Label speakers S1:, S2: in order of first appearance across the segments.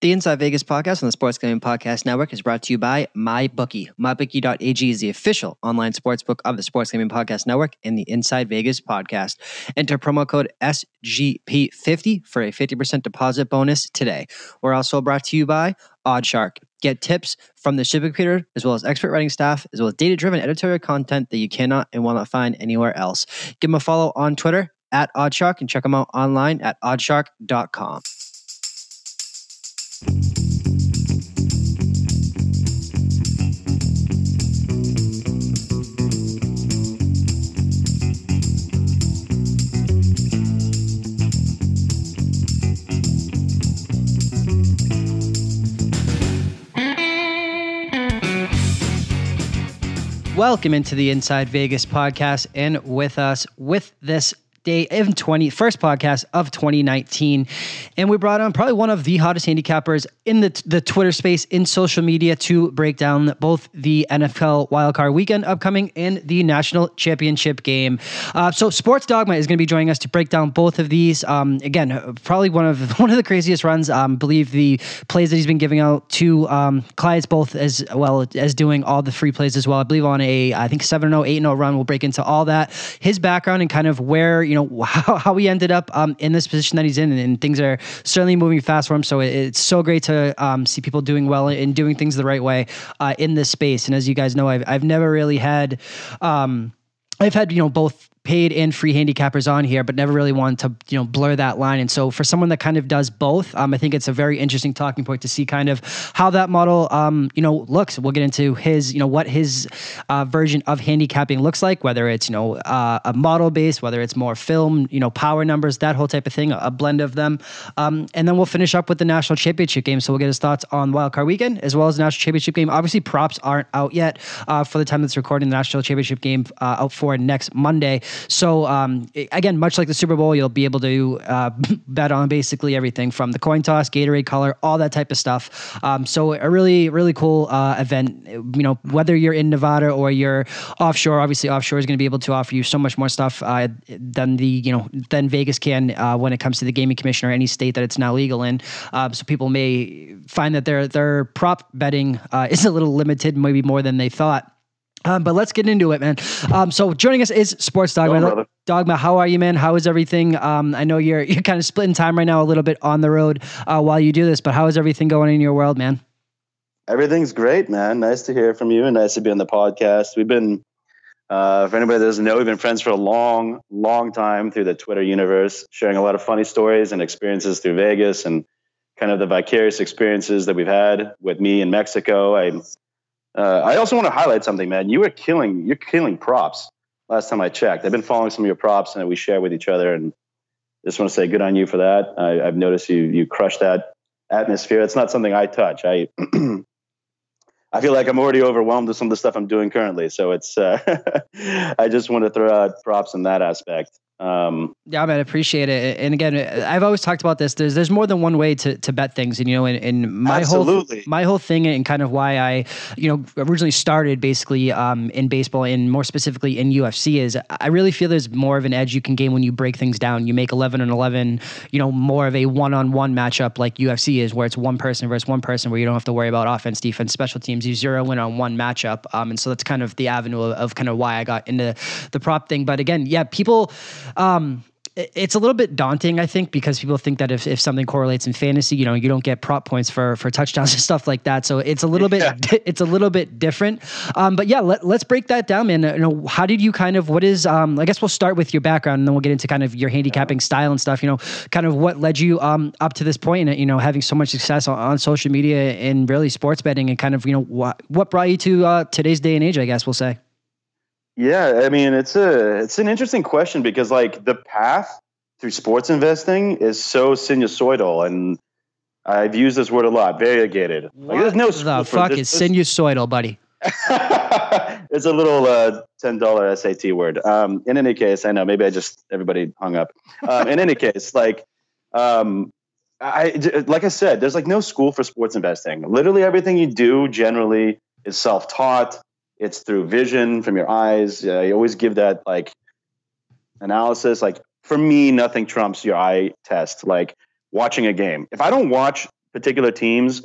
S1: The Inside Vegas podcast on the Sports Gambling Podcast Network is brought to you by MyBookie. MyBookie.ag is the official online sportsbook of the Sports Gambling Podcast Network and the Inside Vegas podcast. Enter promo code SGP50 for a 50% deposit bonus today. We're also brought to you by Oddshark. Get tips from the shipping computer, as well as expert writing staff, as well as data driven editorial content that you cannot and will not find anywhere else. Give them a follow on Twitter at Oddshark and check them out online at oddshark.com. Welcome into the Inside Vegas podcast and with us with this day of 20 first podcast of 2019 and we brought on probably one of the hottest handicappers in the the Twitter space in social media to break down both the NFL wildcard weekend upcoming and the national championship game. Uh, so Sports Dogma is going to be joining us to break down both of these. Um, again, probably one of one of the craziest runs. Um, believe the plays that he's been giving out to um, clients both as well as doing all the free plays as well. I believe on a I think 7-0, 8-0 run. We'll break into all that, his background and kind of where you know how, how he ended up um, in this position that he's in, and, and, things are certainly moving fast for him. So it, it's so great to um, see people doing well and doing things the right way uh, in this space. And as you guys know, I've I've never really had. Um, I've had you know both paid and free handicappers on here, but never really wanted to you know blur that line. And so for someone that kind of does both, um, I think it's a very interesting talking point to see kind of how that model um, you know looks. We'll get into his you know what his uh, version of handicapping looks like, whether it's you know uh, a model base, whether it's more film, you know power numbers, that whole type of thing, a blend of them. Um, and then we'll finish up with the national championship game. So we'll get his thoughts on wildcard weekend as well as the national championship game. Obviously, props aren't out yet uh, for the time that's recording. The national championship game uh, out for next Monday. So um, again, much like the Super Bowl, you'll be able to uh, bet on basically everything from the coin toss, Gatorade color, all that type of stuff. Um, so a really really cool uh, event. You know, whether you're in Nevada or you're offshore, obviously offshore is going to be able to offer you so much more stuff uh, than the you know than Vegas can uh, when it comes to the gaming commission or any state that it's now legal in. Uh, so people may find that their their prop betting uh, is a little limited, maybe more than they thought. Um, but let's get into it, man. Um, so joining us is Sports Dogma. Dogma, how are you, man? How is everything? Um, I know you're you're kind of splitting time right now, a little bit on the road uh, while you do this. But how is everything going in your world, man?
S2: Everything's great, man. Nice to hear from you, and nice to be on the podcast. We've been, uh, for anybody that doesn't know, we've been friends for a long, long time through the Twitter universe, sharing a lot of funny stories and experiences through Vegas, and kind of the vicarious experiences that we've had with me in Mexico. I uh, I also want to highlight something, man. You were killing, you're killing props. Last time I checked, I've been following some of your props and we share with each other, and just want to say good on you for that. I, have noticed you you crushed that atmosphere. It's not something I touch. I I feel like I'm already overwhelmed with some of the stuff I'm doing currently. So it's uh, I just want to throw out props in that aspect.
S1: Um, yeah, man, I appreciate it. And again, I've always talked about this. There's there's more than one way to, to bet things, and you know, and, and my
S2: absolutely.
S1: whole my whole thing, and kind of why I, you know, originally started basically um, in baseball, and more specifically in UFC, is I really feel there's more of an edge you can gain when you break things down. You make 11 and 11, you know, more of a one on one matchup like UFC is, where it's one person versus one person, where you don't have to worry about offense, defense, special teams. You zero in on one matchup, um, and so that's kind of the avenue of, of kind of why I got into the prop thing. But again, yeah, people um, it's a little bit daunting, I think, because people think that if, if something correlates in fantasy, you know, you don't get prop points for for touchdowns and stuff like that. So it's a little yeah. bit it's a little bit different. Um, but yeah, let, us break that down, man. You know, how did you kind of what is um, I guess we'll start with your background and then we'll get into kind of your handicapping style and stuff. You know, kind of what led you um, up to this point and you know having so much success on, on social media and really sports betting and kind of you know what what brought you to uh, today's day and age, I guess we'll say.
S2: Yeah, I mean it's a it's an interesting question because like the path through sports investing is so sinusoidal and I've used this word a lot, variegated.
S1: Like, there's no the fuck is sinusoidal, buddy?
S2: it's a little uh, ten dollar SAT word. Um, in any case, I know maybe I just everybody hung up. Um, in any case, like um, I like I said, there's like no school for sports investing. Literally everything you do generally is self taught it's through vision from your eyes. You always give that like analysis. Like for me, nothing trumps your eye test. Like watching a game. If I don't watch particular teams,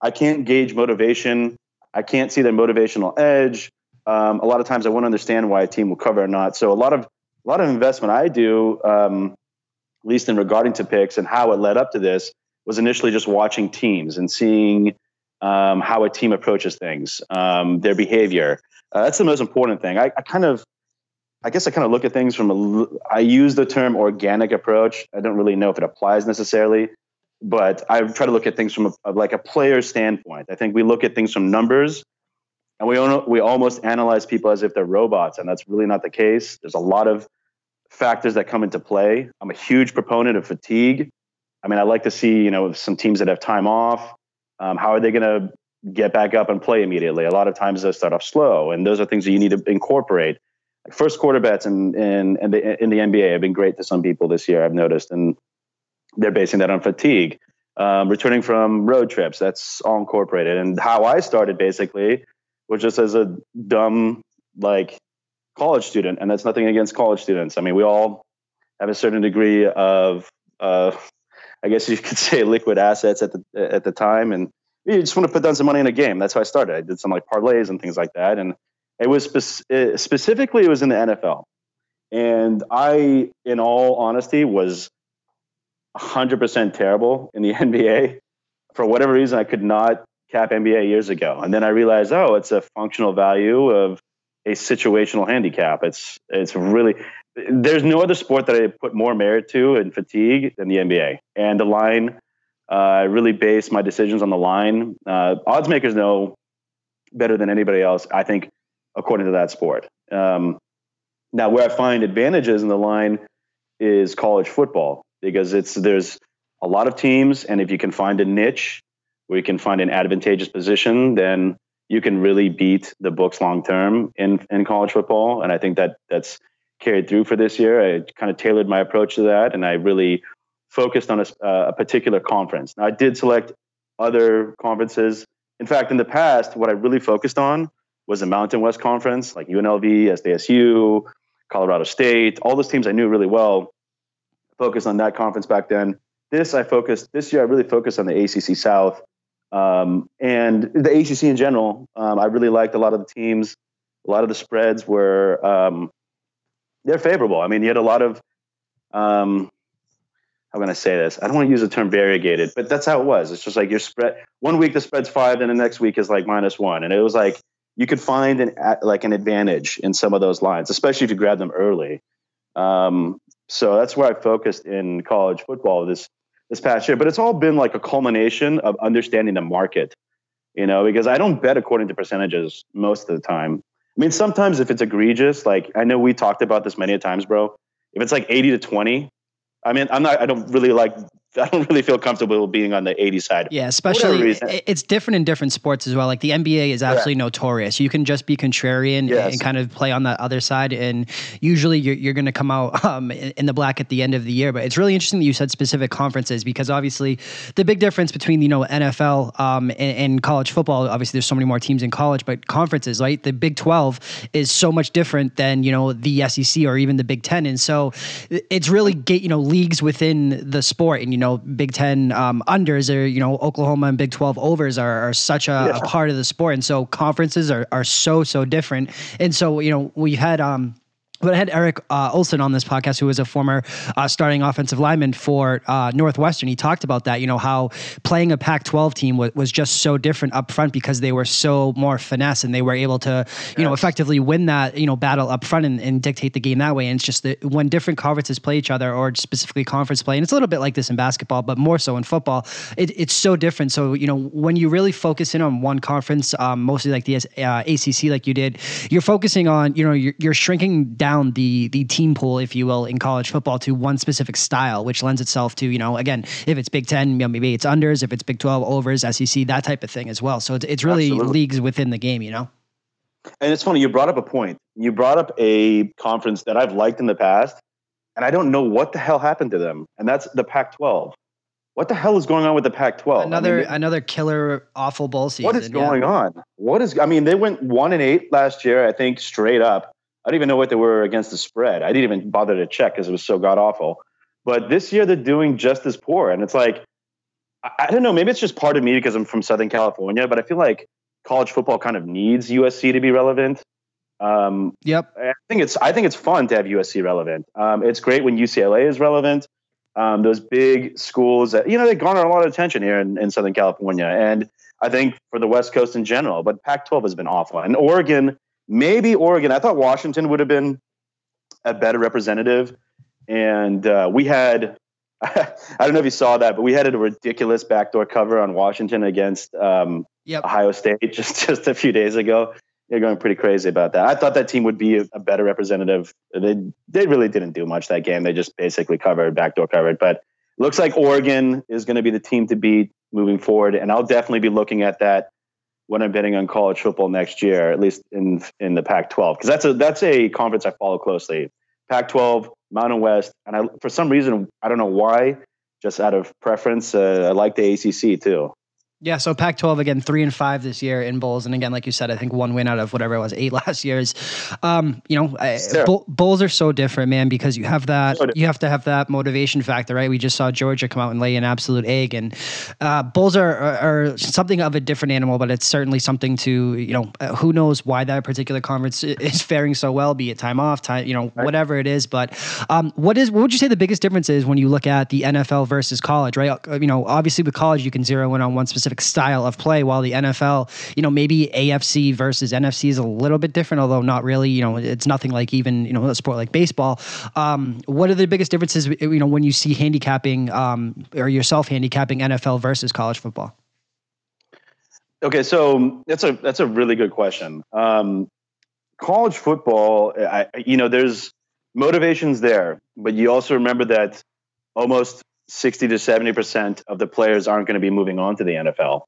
S2: I can't gauge motivation. I can't see their motivational edge. Um, a lot of times, I won't understand why a team will cover or not. So a lot of a lot of investment I do, um, at least in regarding to picks and how it led up to this, was initially just watching teams and seeing um, how a team approaches things, um, their behavior. Uh, that's the most important thing. I, I, kind of, I guess I kind of look at things from a, I use the term organic approach. I don't really know if it applies necessarily, but I try to look at things from a, like a player standpoint. I think we look at things from numbers and we, we almost analyze people as if they're robots. And that's really not the case. There's a lot of factors that come into play. I'm a huge proponent of fatigue. I mean, I like to see, you know, some teams that have time off. Um, how are they going to get back up and play immediately? A lot of times they start off slow, and those are things that you need to incorporate. First quarter bets in in in the, in the NBA have been great to some people this year. I've noticed, and they're basing that on fatigue. Um, returning from road trips, that's all incorporated. And how I started basically was just as a dumb like college student, and that's nothing against college students. I mean, we all have a certain degree of uh, I guess you could say liquid assets at the at the time, and you just want to put down some money in a game. That's how I started. I did some like parlays and things like that, and it was spe- eh, specifically it was in the NFL, and I, in all honesty, was 100% terrible in the NBA. For whatever reason, I could not cap NBA years ago, and then I realized, oh, it's a functional value of a situational handicap. It's it's really there's no other sport that I put more merit to in fatigue than the NBA. And the line, uh, I really base my decisions on the line. Uh, odds makers know better than anybody else, I think, according to that sport. Um, now, where I find advantages in the line is college football because it's there's a lot of teams, and if you can find a niche where you can find an advantageous position, then you can really beat the books long term in in college football. And I think that that's carried through for this year. I kind of tailored my approach to that, and I really focused on a, uh, a particular conference. Now, I did select other conferences. In fact, in the past, what I really focused on was the Mountain West Conference, like UNLV, SDSU, Colorado State, all those teams I knew really well. Focused on that conference back then. This I focused this year. I really focused on the ACC South um, and the ACC in general. Um, I really liked a lot of the teams. A lot of the spreads were um, they're favorable. I mean, you had a lot of um, how can I say this? I don't want to use the term variegated, but that's how it was. It's just like your spread. One week the spread's five, and the next week is like minus one, and it was like you could find an like an advantage in some of those lines, especially if you grab them early. Um, so that's where I focused in college football this this past year. But it's all been like a culmination of understanding the market, you know, because I don't bet according to percentages most of the time. I mean, sometimes if it's egregious, like I know we talked about this many times, bro. If it's like 80 to 20, I mean, I'm not, I don't really like I don't really feel comfortable being on the 80 side.
S1: Yeah, especially it's different in different sports as well. Like the NBA is absolutely yeah. notorious. You can just be contrarian yes. and kind of play on that other side, and usually you're, you're going to come out um, in the black at the end of the year. But it's really interesting that you said specific conferences because obviously the big difference between you know NFL um, and, and, college football, obviously there's so many more teams in college, but conferences, right? The Big 12 is so much different than you know the SEC or even the Big 10, and so it's really get you know leagues within the sport, and you know, Big Ten um, unders or you know Oklahoma and Big Twelve overs are, are such a, yeah. a, part of the sport, and so conferences are are so so different. And so you know we had um but I had Eric uh, Olson on this podcast, who was a former uh, starting offensive lineman for uh, Northwestern. He talked about that, you know, how playing a Pac 12 team was, was just so different up front because they were so more finesse and they were able to, you yes. know, effectively win that, you know, battle up front and, and dictate the game that way. And it's just that when different conferences play each other or specifically conference play, and it's a little bit like this in basketball, but more so in football, it, it's so different. So, you know, when you really focus in on one conference, um, mostly like the uh, ACC, like you did, you're focusing on, you know, you're, you're shrinking down down the the team pool, if you will, in college football to one specific style, which lends itself to you know again if it's Big Ten, you know, maybe it's unders, if it's Big Twelve overs, SEC, that type of thing as well. So it's it's really Absolutely. leagues within the game, you know.
S2: And it's funny you brought up a point. You brought up a conference that I've liked in the past, and I don't know what the hell happened to them, and that's the Pac-12 what the hell is going on with the Pac-12?
S1: Another I mean, another killer awful bowl season.
S2: What is going yeah. on? What is? I mean, they went one and eight last year. I think straight up. I don't even know what they were against the spread. I didn't even bother to check because it was so god awful. But this year they're doing just as poor, and it's like I, I don't know. Maybe it's just part of me because I'm from Southern California, but I feel like college football kind of needs USC to be relevant. Um,
S1: yep.
S2: I think it's I think it's fun to have USC relevant. Um, it's great when UCLA is relevant. Um, those big schools that you know they garner a lot of attention here in, in Southern California, and I think for the West Coast in general. But Pac-12 has been awful, and Oregon, maybe Oregon. I thought Washington would have been a better representative, and uh, we had. I don't know if you saw that, but we had a ridiculous backdoor cover on Washington against um, yep. Ohio State just just a few days ago they're going pretty crazy about that. I thought that team would be a, a, better representative. They they really didn't do much that game. They just basically covered, backdoor covered. But looks like Oregon is going to be the team to beat moving forward, and I'll definitely be looking at that when I'm betting on college football next year, at least in in the Pac-12, because that's a that's a conference I follow closely. Pac-12, Mountain West, and I for some reason I don't know why, just out of preference, uh, I like the ACC too.
S1: Yeah, so Pac-12 again, three and five this year in bowls, and again, like you said, I think one win out of whatever it was, eight last year's. Um, you know, I, bowls are so different, man, because you have that, you have to have that motivation factor, right? We just saw Georgia come out and lay an absolute egg, and uh, bowls are, are, are something of a different animal, but it's certainly something to, you know, uh, who knows why that particular conference is faring so well, be it time off, time, you know, right. whatever it is. But um, what is, what would you say the biggest difference is when you look at the NFL versus college, right? Uh, you know, obviously with college you can zero in on one specific specific style of play, while the NFL, you know, maybe AFC versus NFC is a little bit different, although not really. You know, it's nothing like even you know a sport like baseball. Um, what are the biggest differences? You know, when you see handicapping um, or yourself handicapping NFL versus college football.
S2: Okay, so that's a that's a really good question. Um, college football, I, you know, there's motivations there, but you also remember that almost 60 to 70% of the players aren't going to be moving on to the NFL.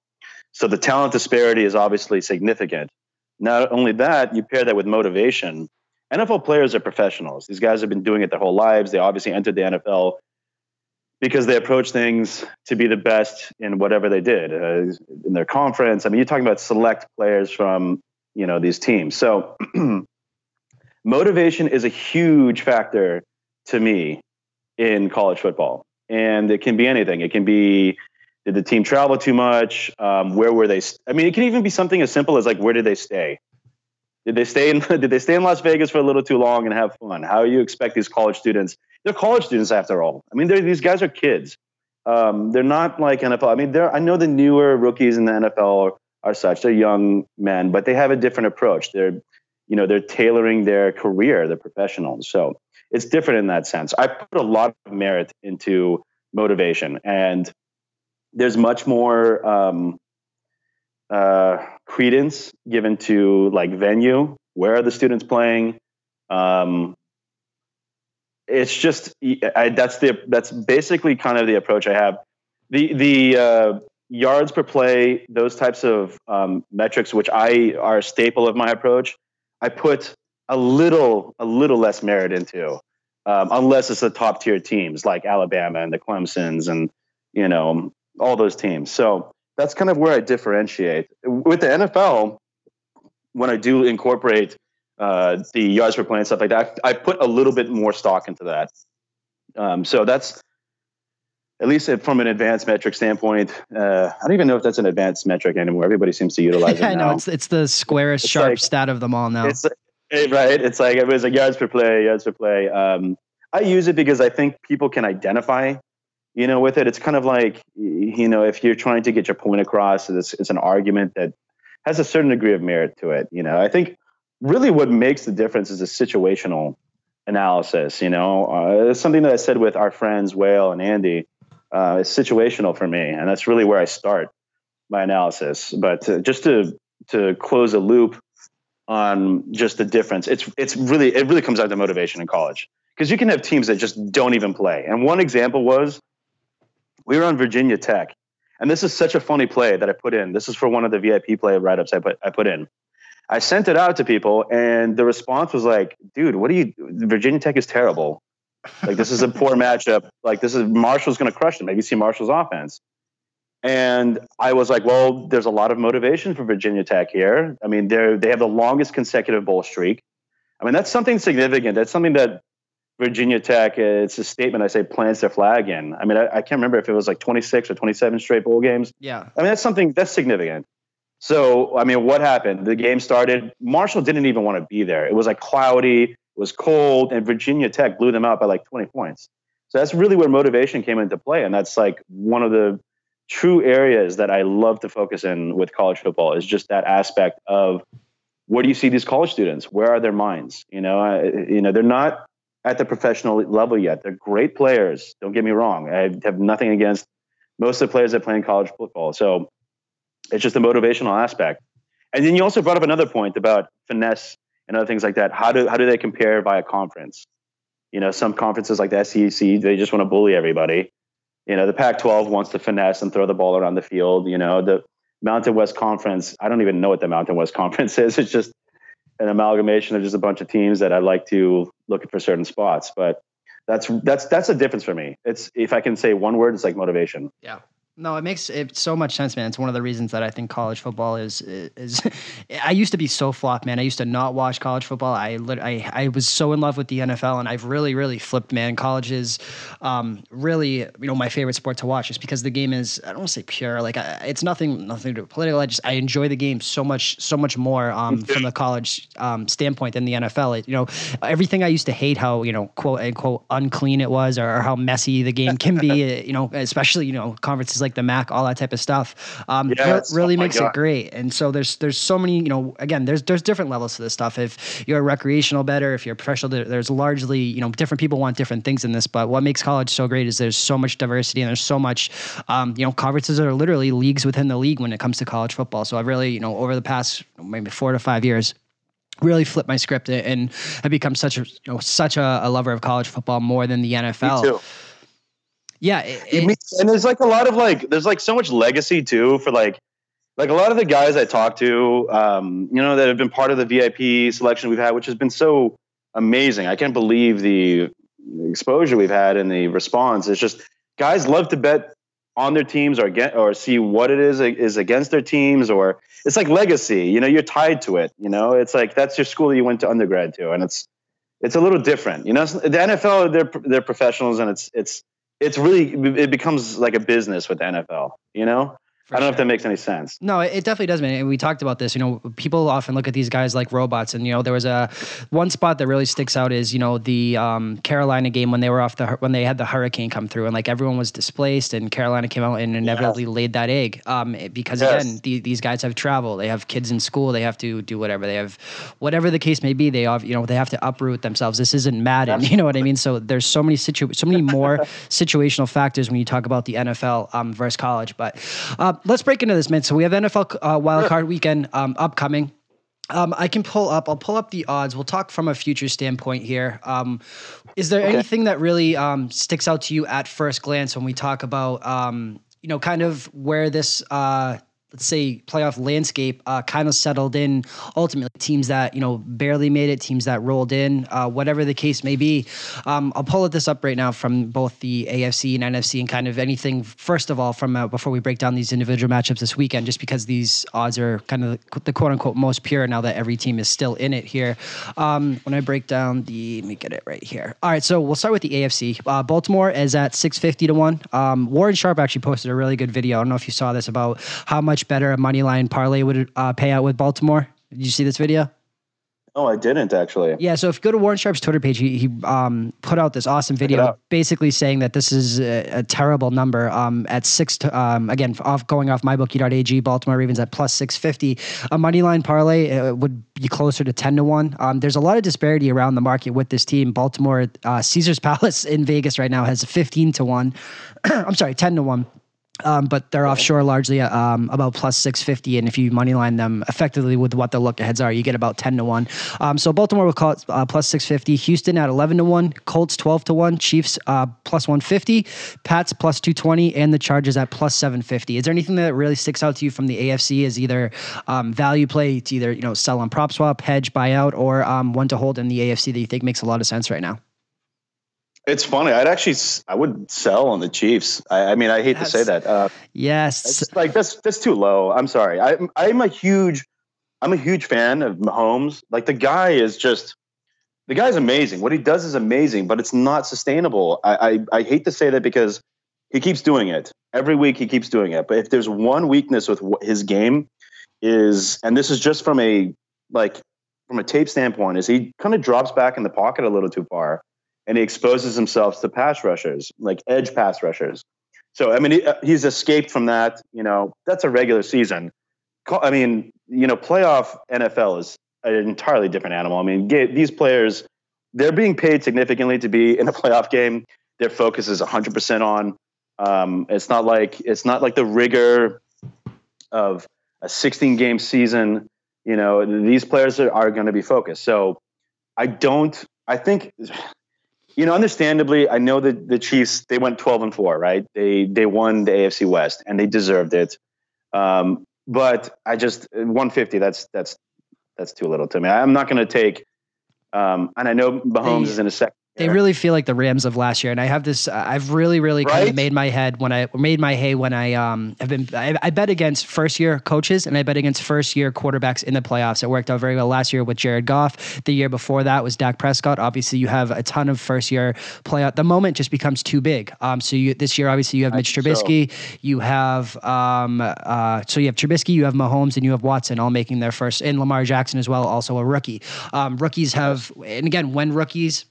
S2: So the talent disparity is obviously significant. Not only that, you pair that with motivation. NFL players are professionals. These guys have been doing it their whole lives. They obviously entered the NFL because they approach things to be the best in whatever they did uh, in their conference. I mean, you're talking about select players from you know these teams. So motivation is a huge factor to me in college football and it can be anything. It can be did the team travel too much? Um, where were they? I mean, it can even be something as simple as like where did they stay? Did they stay in Did they stay in Las Vegas for a little too long and have fun? How you expect these college students? They're college students after all. I mean, these guys are kids. Um, they're not like NFL. I mean, they're I know the newer rookies in the NFL are, are such. They're young men, but they have a different approach. They're you know they're tailoring their career. They're professionals. So it's different in that sense. I put a lot of merit into motivation, and there's much more um, uh, credence given to like venue. Where are the students playing? Um, it's just I, that's the that's basically kind of the approach I have. The the uh, yards per play, those types of um, metrics, which I are a staple of my approach. I put a little a little less merit into, um, unless it's the top tier teams like Alabama and the Clemson's and you know all those teams. So that's kind of where I differentiate with the NFL. When I do incorporate uh, the yards per play and stuff like that, I put a little bit more stock into that. Um, so that's at least from an advanced metric standpoint. Uh, I don't even know if that's an advanced metric anymore. Everybody seems to utilize it. I know
S1: it's it's the squarest, it's sharp like, stat of them all now.
S2: It's right. It's like it was like yards per play, yards per play. Um, I use it because I think people can identify, you know, with it. It's kind of like you know, if you're trying to get your point across, it's, it's an argument that has a certain degree of merit to it. You know, I think really what makes the difference is a situational analysis. You know, uh, it's something that I said with our friends Whale and Andy uh, is situational for me, and that's really where I start my analysis. But uh, just to to close a loop on just the difference, it's it's really it really comes down to motivation in college because you can have teams that just don't even play. And one example was we were on Virginia Tech, and this is such a funny play that I put in. This is for one of the VIP play write ups I put I put in. I sent it out to people, and the response was like, "Dude, what do you? Virginia Tech is terrible. Like this is a poor matchup. Like this is Marshall's going to crush them. Maybe see Marshall's offense. And I was like, well, there's a lot of motivation for Virginia Tech here. I mean, they they have the longest consecutive bowl streak. I mean, that's something significant. That's something that Virginia Tech, it's a statement I say plants their flag in. I mean, I, I, can't remember if it was like 26 or 27 straight bowl games.
S1: Yeah.
S2: I mean, that's something that's significant. So, I mean, what happened? The game started. Marshall didn't even want to be there. It was like cloudy, it was cold, and Virginia Tech blew them out by like 20 points. So that's really where motivation came into play. And that's like one of the true areas that I love to focus in with college football is just that aspect of where do you see these college students? Where are their minds? You know, I, you know, they're not at the professional level yet. They're great players. Don't get me wrong. I have nothing against most of the players that play in college football. So it's just a motivational aspect. And then you also brought up another point about finesse and other things like that. How do how do they compare by a conference? You know, some conferences like the SEC, they just want to bully everybody. You know, the Pac-12 wants to finesse and throw the ball around the field. You know, the Mountain West Conference. I don't even know what the Mountain West Conference is. It's just an amalgamation of just a bunch of teams that I like to look for certain spots. But that's that's that's a difference for me. It's if I can say one word, it's like motivation.
S1: Yeah. No, it makes it so much sense, man. It's one of the reasons that I think college football is is. I used to be so flopped, man. I used to not watch college football. I I I was so in love with the NFL, and I've really really flipped, man. College is um, really you know my favorite sport to watch, just because the game is I don't want to say pure, like I, it's nothing nothing to do with political. I just I enjoy the game so much so much more um, from the college um, standpoint than the NFL. It, you know everything I used to hate how you know quote unquote unclean it was, or, or how messy the game can be. you know, especially you know conferences like the MAC, all that type of stuff. Um, yes. really oh makes God. it great. And so there's there's so many, you know, again, there's there's different levels to this stuff. If you're a recreational better, if you're a professional, there's largely, you know, different people want different things in this. But what makes college so great is there's so much diversity and there's so much, um, you know, conferences are literally leagues within the league when it comes to college football. So I've really, you know, over the past maybe four to five years, really flipped my script and have become such a you know such a, a, lover of college football more than the NFL. Yeah,
S2: it, and there's like a lot of like there's like so much legacy too for like like a lot of the guys I talk to, um, you know, that have been part of the VIP selection we've had, which has been so amazing. I can't believe the exposure we've had and the response. It's just guys love to bet on their teams or get or see what it is is against their teams or it's like legacy. You know, you're tied to it. You know, it's like that's your school you went to undergrad to, and it's it's a little different. You know, the NFL they're they're professionals and it's it's it's really it becomes like a business with NFL. You know, I don't sure. know if that makes any sense.
S1: No, it definitely does, man. And we talked about this. You know, people often look at these guys like robots, and you know, there was a one spot that really sticks out is you know the um, Carolina game when they were off the when they had the hurricane come through, and like everyone was displaced, and Carolina came out and inevitably yes. laid that egg. Um, because yes. again, the, these guys have travel, they have kids in school, they have to do whatever they have, whatever the case may be. They have you know they have to uproot themselves. This isn't Madden, you know what I mean? So there's so many situ so many more situational factors when you talk about the NFL um, versus college. But uh, let's break into this, man. So we have NFL uh, Wild Card Weekend um, upcoming. Um, I can pull up. I'll pull up the odds. We'll talk from a future standpoint here. Um, is there okay. anything that really um, sticks out to you at first glance when we talk about, um, you know, kind of where this uh, let's say playoff landscape uh, kind of settled in. Ultimately teams that you know barely made it teams that rolled in uh, whatever the case may be. Um, i'll pull this up right now from both the afc and nfc and kind of anything first of all from uh, before we break down these individual matchups this weekend just because these odds are kind of the quote unquote most pure now that every team is still in it here. Um, when i break down the let me get it right here. All right so we'll start with the afc uh, baltimore is at 650 to 1 um, warren sharp actually posted a really good video. I don't know if you saw this about how much better a money line parlay would uh, pay out with Baltimore. Did you see this video?
S2: Oh, I didn't actually.
S1: Yeah, so if you go to Warren Sharp's Twitter page, he, he um, put out this awesome video basically saying that this is a, a terrible number um, at six, to, um, again, off going off mybookie.ag, Baltimore Ravens at plus 650. A money line parlay uh, would be closer to 10 to 1. Um, there's a lot of disparity around the market with this team. Baltimore, uh, Caesars Palace in Vegas right now has 15 to 1. I'm sorry, 10 to 1. Um, but they're offshore largely um, about plus 650. And if you moneyline them effectively with what the look aheads are, you get about 10 to 1. Um, so Baltimore will call it uh, plus 650. Houston at 11 to 1. Colts 12 to 1. Chiefs uh, plus 150. Pats plus 220. And the Chargers at plus 750. Is there anything that really sticks out to you from the AFC as either um, value play to either you know sell on prop swap, hedge, buyout, or um, one to hold in the AFC that you think makes a lot of sense right now?
S2: It's funny. I'd actually, I would sell on the Chiefs. I, I mean, I hate yes. to say that. Uh,
S1: yes,
S2: like that's that's too low. I'm sorry. I, I'm a huge, I'm a huge fan of Mahomes. Like the guy is just, the guy's amazing. What he does is amazing, but it's not sustainable. I, I, I hate to say that because he keeps doing it every week. He keeps doing it. But if there's one weakness with his game, is and this is just from a like from a tape standpoint, is he kind of drops back in the pocket a little too far, and he exposes himself to pass rushers, like edge pass rushers. So I mean, he, uh, he's escaped from that. You know, that's a regular season. I mean, you know, playoff NFL is an entirely different animal. I mean, these players, they're being paid significantly to be in a playoff game. Their focus is 100% on. Um, it's not like it's not like the rigor of a 16 game season. You know, these players are, are going to be focused. So I don't. I think you know, understandably, I know that the Chiefs they went 12 and 4, right? They they won the AFC West and they deserved it. Um, but I just 150 that's that's that's too little to me. I'm not going to take um, and I know Mahomes is in a second
S1: they really feel like the Rams of last year, and I have this. Uh, I've really, really right? kind of made my head when I made my hay when I um have been. I, I, bet against first year coaches and I bet against first year quarterbacks in the playoffs. It worked out very well last year with Jared Goff. The year before that was Dak Prescott. Obviously, you have a ton of first year playoff. The moment just becomes too big. Um, so you this year obviously you have Mitch Trubisky. So. You have um uh so you have Trubisky, you have Mahomes, and you have Watson all making their first, and Lamar Jackson as well, also a rookie. Um, rookies have, and again, when rookies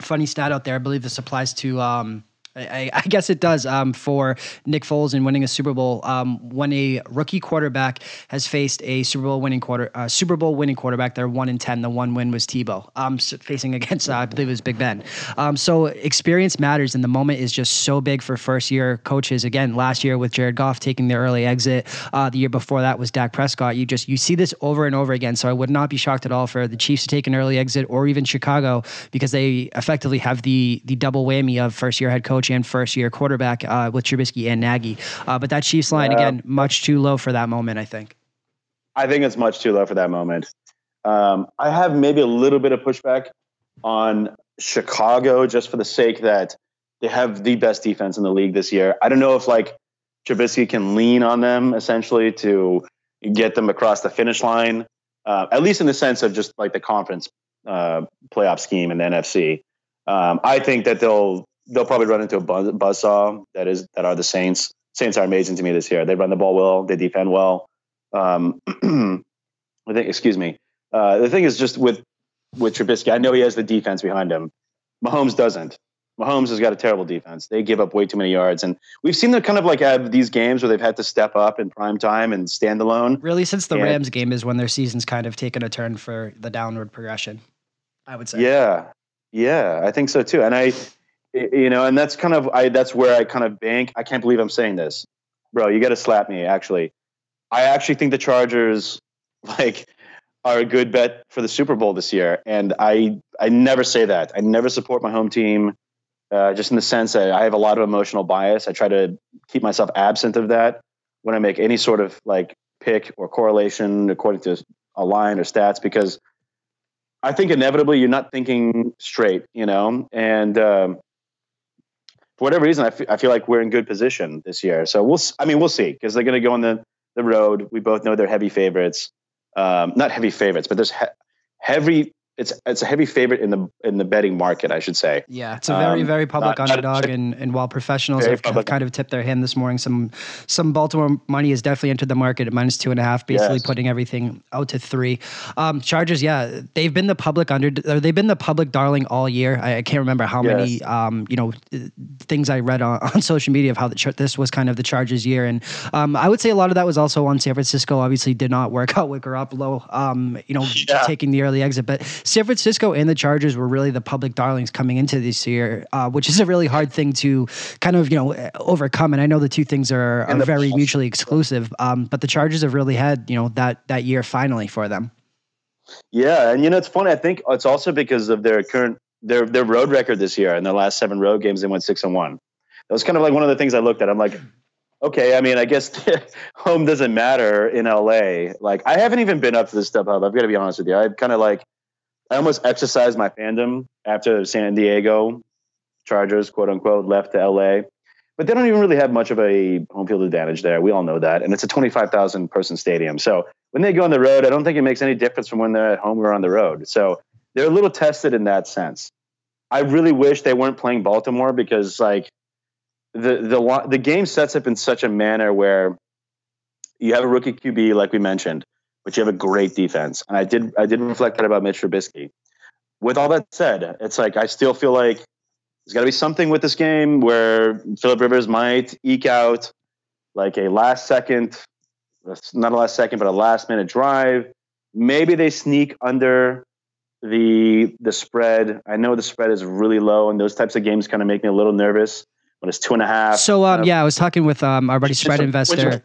S1: funny stat out there. I believe this applies to um, I, I, guess it does um, for Nick Foles in winning a Super Bowl. Um, when a rookie quarterback has faced a Super Bowl winning quarter, uh, Super Bowl winning quarterback, they're one in ten. The one win was Tebow, um, facing against uh, I believe it was Big Ben. Um, so experience matters, and the moment is just so big for first year coaches. Again, last year with Jared Goff taking the early exit, uh, the year before that was Dak Prescott. You just you see this over and over again. So I would not be shocked at all for the Chiefs to take an early exit, or even Chicago, because they effectively have the the double whammy of first year head coach coach and first year quarterback uh, with Trubisky and Nagy. Uh, but that Chiefs line, again, much too low for that moment, I think.
S2: I think it's much too low for that moment. Um, I have maybe a little bit of pushback on Chicago just for the sake that they have the best defense in the league this year. I don't know if like Trubisky can lean on them essentially to get them across the finish line, uh, at least in the sense of just like the conference uh, playoff scheme in the NFC. Um, I think that they'll they'll probably run into a buzz, buzzsaw that is that are the Saints. Saints are amazing to me this year. They run the ball well. They defend well. Um, I think. Excuse me. Uh, the thing is just with with Trubisky. I know he has the defense behind him. Mahomes doesn't. Mahomes has got a terrible defense. They give up way too many yards, and we've seen them kind of like have these games where they've had to step up in prime time and stand alone.
S1: Really, since the and, Rams game is when their season's kind of taken a turn for the downward progression. I would say.
S2: Yeah, yeah, I think so too. And I, you know, and that's kind of I that's where I kind of bank. I can't believe I'm saying this, bro. You got to slap me. Actually, I actually think the Chargers like are a good bet for the Super Bowl this year, and I I never say that. I never support my home team, uh, just in the sense that I have a lot of emotional bias. I try to keep myself absent of that when I make any sort of like pick or correlation according to a line or stats because I think inevitably you're not thinking straight, you know, and um, for whatever reason, I, f- I feel like we're in good position this year. So we'll, I mean, we'll see because they're going to go on the, the road. We both know they're heavy favorites. Um, not heavy favorites, but there's he- heavy it's it's a heavy favorite in the in the betting market, I should say.
S1: Yeah, it's a very um, very public not, underdog, not, and and while professionals have public. kind of tipped their hand this morning, some some Baltimore money has definitely entered the market at minus two and a half, basically yes. putting everything out to three. Um, Chargers, yeah, they've been the public under they've been the public darling all year. I, I can't remember how yes. many um, you know things I read on, on social media of how the this was kind of the Chargers year, and um, I would say a lot of that was also on San Francisco. Obviously, did not work out with Garoppolo, um, you know, yeah. taking the early exit, but San Francisco and the Chargers were really the public darlings coming into this year, uh, which is a really hard thing to kind of you know overcome. And I know the two things are, are very mutually exclusive, um, but the Chargers have really had you know that that year finally for them.
S2: Yeah, and you know it's funny. I think it's also because of their current their their road record this year. In their last seven road games, they went six and one. That was kind of like one of the things I looked at. I'm like, okay, I mean, I guess home doesn't matter in LA. Like, I haven't even been up to this StubHub. I've got to be honest with you. I kind of like I almost exercised my fandom after San Diego Chargers, quote unquote, left to LA. But they don't even really have much of a home field advantage there. We all know that. And it's a 25,000 person stadium. So when they go on the road, I don't think it makes any difference from when they're at home or on the road. So they're a little tested in that sense. I really wish they weren't playing Baltimore because like the the the game sets up in such a manner where you have a rookie QB like we mentioned, but you have a great defense. And I did I did reflect that about Mitch Trubisky. With all that said, it's like I still feel like there's got to be something with this game where Philip Rivers might eke out like a last second, not a last second, but a last minute drive. Maybe they sneak under the the spread. I know the spread is really low, and those types of games kind of make me a little nervous when it's two and a half.
S1: So um, uh, yeah, I was talking with um, our buddy Spread Investor.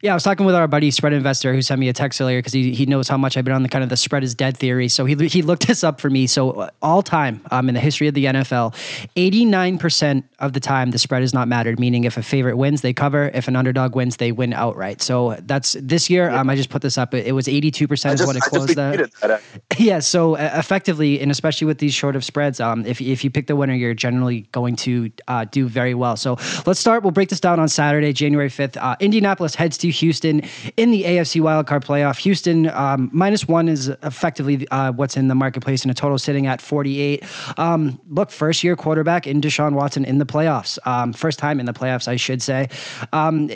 S1: Yeah, I was talking with our buddy Spread Investor who sent me a text earlier because he, he knows how much I've been on the kind of the spread is dead theory. So he he looked this up for me. So uh, all time um, in the history of the NFL, 89% of the time the spread has not mattered. Meaning if a favorite wins, they cover. If an underdog wins, they win outright. So that's this year. Yeah. Um, I just put this up. It, it was 82% just, is what it closed at. That. Yeah. So uh, effectively, and especially with these short of spreads, um, if if you pick the winner, you're generally going to uh, do very well. So let's start. We'll break this down on Saturday, January 5th. Uh, Indianapolis heads to Houston in the AFC wildcard playoff. Houston um, minus one is effectively uh, what's in the marketplace in a total sitting at 48. Um, look, first year quarterback in Deshaun Watson in the playoffs. Um, first time in the playoffs, I should say. Um,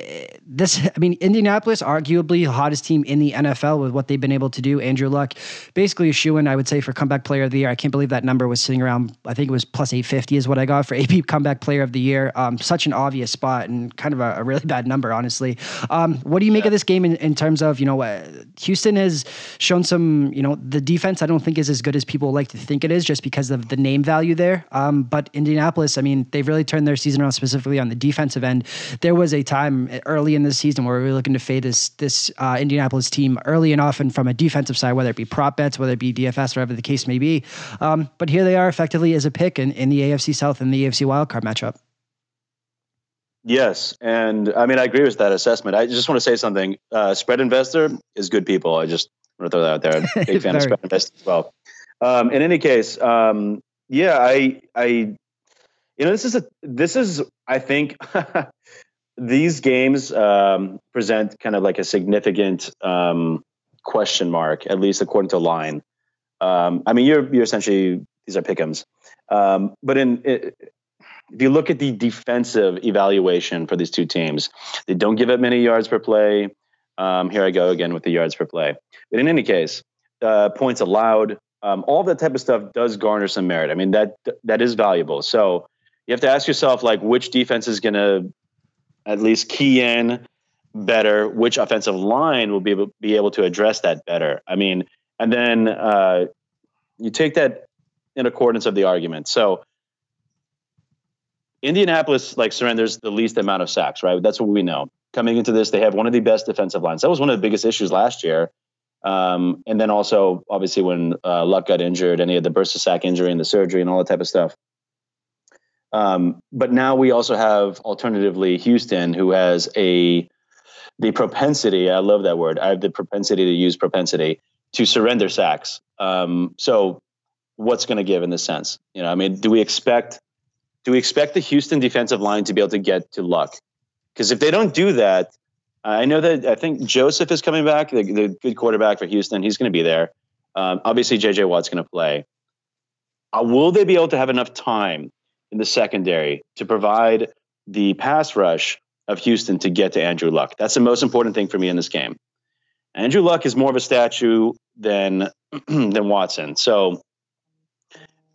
S1: this, I mean, Indianapolis, arguably the hottest team in the NFL with what they've been able to do. Andrew Luck, basically a shoe in, I would say, for comeback player of the year. I can't believe that number was sitting around, I think it was plus 850 is what I got for AP comeback player of the year. Um, such an obvious spot and kind of a, a really bad number, honestly. Um, what do you make? make of this game in, in terms of you know uh, Houston has shown some you know the defense I don't think is as good as people like to think it is just because of the name value there. Um, but Indianapolis, I mean, they've really turned their season around specifically on the defensive end. There was a time early in the season where we were looking to fade this this uh, Indianapolis team early and often from a defensive side, whether it be prop bets, whether it be DFS, whatever the case may be. Um, but here they are effectively as a pick in, in the AFC South and the AFC wildcard matchup.
S2: Yes, and I mean I agree with that assessment. I just want to say something. Uh, spread investor is good people. I just want to throw that out there. I'm a big fan of spread investor as well. Um, in any case, um, yeah, I, I, you know, this is a, this is, I think, these games um, present kind of like a significant um, question mark, at least according to line. Um, I mean, you're you're essentially these are pickums, um, but in it, if you look at the defensive evaluation for these two teams, they don't give up many yards per play. Um, here I go again with the yards per play. But in any case, uh, points allowed, um, all that type of stuff does garner some merit. I mean that that is valuable. So you have to ask yourself like which defense is going to at least key in better, which offensive line will be able, be able to address that better. I mean, and then uh, you take that in accordance of the argument. So Indianapolis like surrenders the least amount of sacks, right? That's what we know. Coming into this, they have one of the best defensive lines. That was one of the biggest issues last year. Um, and then also, obviously, when uh, Luck got injured and he had the burst of sack injury and the surgery and all that type of stuff. Um, but now we also have, alternatively, Houston, who has a the propensity. I love that word. I have the propensity to use propensity to surrender sacks. Um, so, what's going to give in this sense? You know, I mean, do we expect do we expect the Houston defensive line to be able to get to Luck? Because if they don't do that, I know that I think Joseph is coming back, the, the good quarterback for Houston. He's going to be there. Um, obviously, JJ Watt's going to play. Uh, will they be able to have enough time in the secondary to provide the pass rush of Houston to get to Andrew Luck? That's the most important thing for me in this game. Andrew Luck is more of a statue than than Watson. So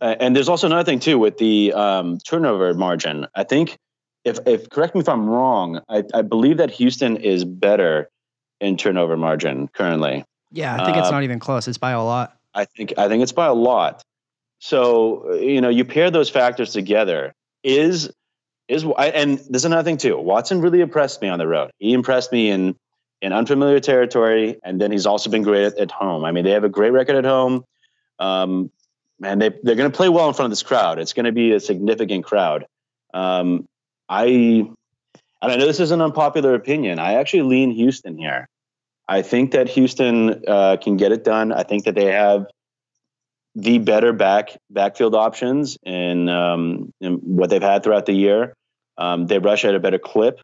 S2: and there's also another thing too with the um, turnover margin. I think if if correct me if I'm wrong, I, I believe that Houston is better in turnover margin currently.
S1: Yeah, I think it's uh, not even close. It's by a lot.
S2: I think I think it's by a lot. So you know, you pair those factors together. Is is and there's another thing too. Watson really impressed me on the road. He impressed me in in unfamiliar territory, and then he's also been great at, at home. I mean, they have a great record at home. Um, man, they they're going to play well in front of this crowd. It's going to be a significant crowd. Um, I and I know this is an unpopular opinion. I actually lean Houston here. I think that Houston uh, can get it done. I think that they have the better back backfield options in, um, in what they've had throughout the year. Um, they rush at a better clip.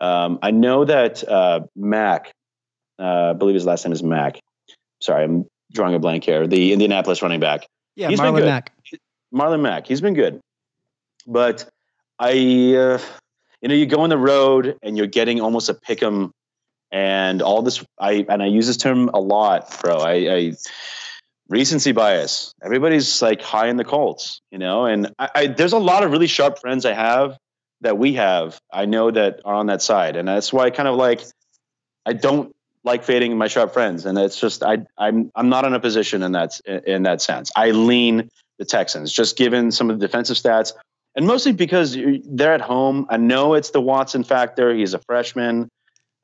S2: Um, I know that uh, Mack, uh, I believe his last name is Mack. Sorry, I'm drawing a blank here. The Indianapolis running back
S1: Yeah,
S2: He's been
S1: Marlon
S2: good.
S1: Mack.
S2: Marlon Mack. He's been good, but I, uh, you know, you go on the road and you're getting almost a pick 'em, and all this. I and I use this term a lot, bro. I, I recency bias. Everybody's like high in the Colts, you know, and I, I there's a lot of really sharp friends I have that we have. I know that are on that side, and that's why I kind of like. I don't like fading my sharp friends, and it's just I I'm I'm not in a position in that in that sense. I lean the Texans just given some of the defensive stats, and mostly because they're at home. I know it's the Watson factor. He's a freshman.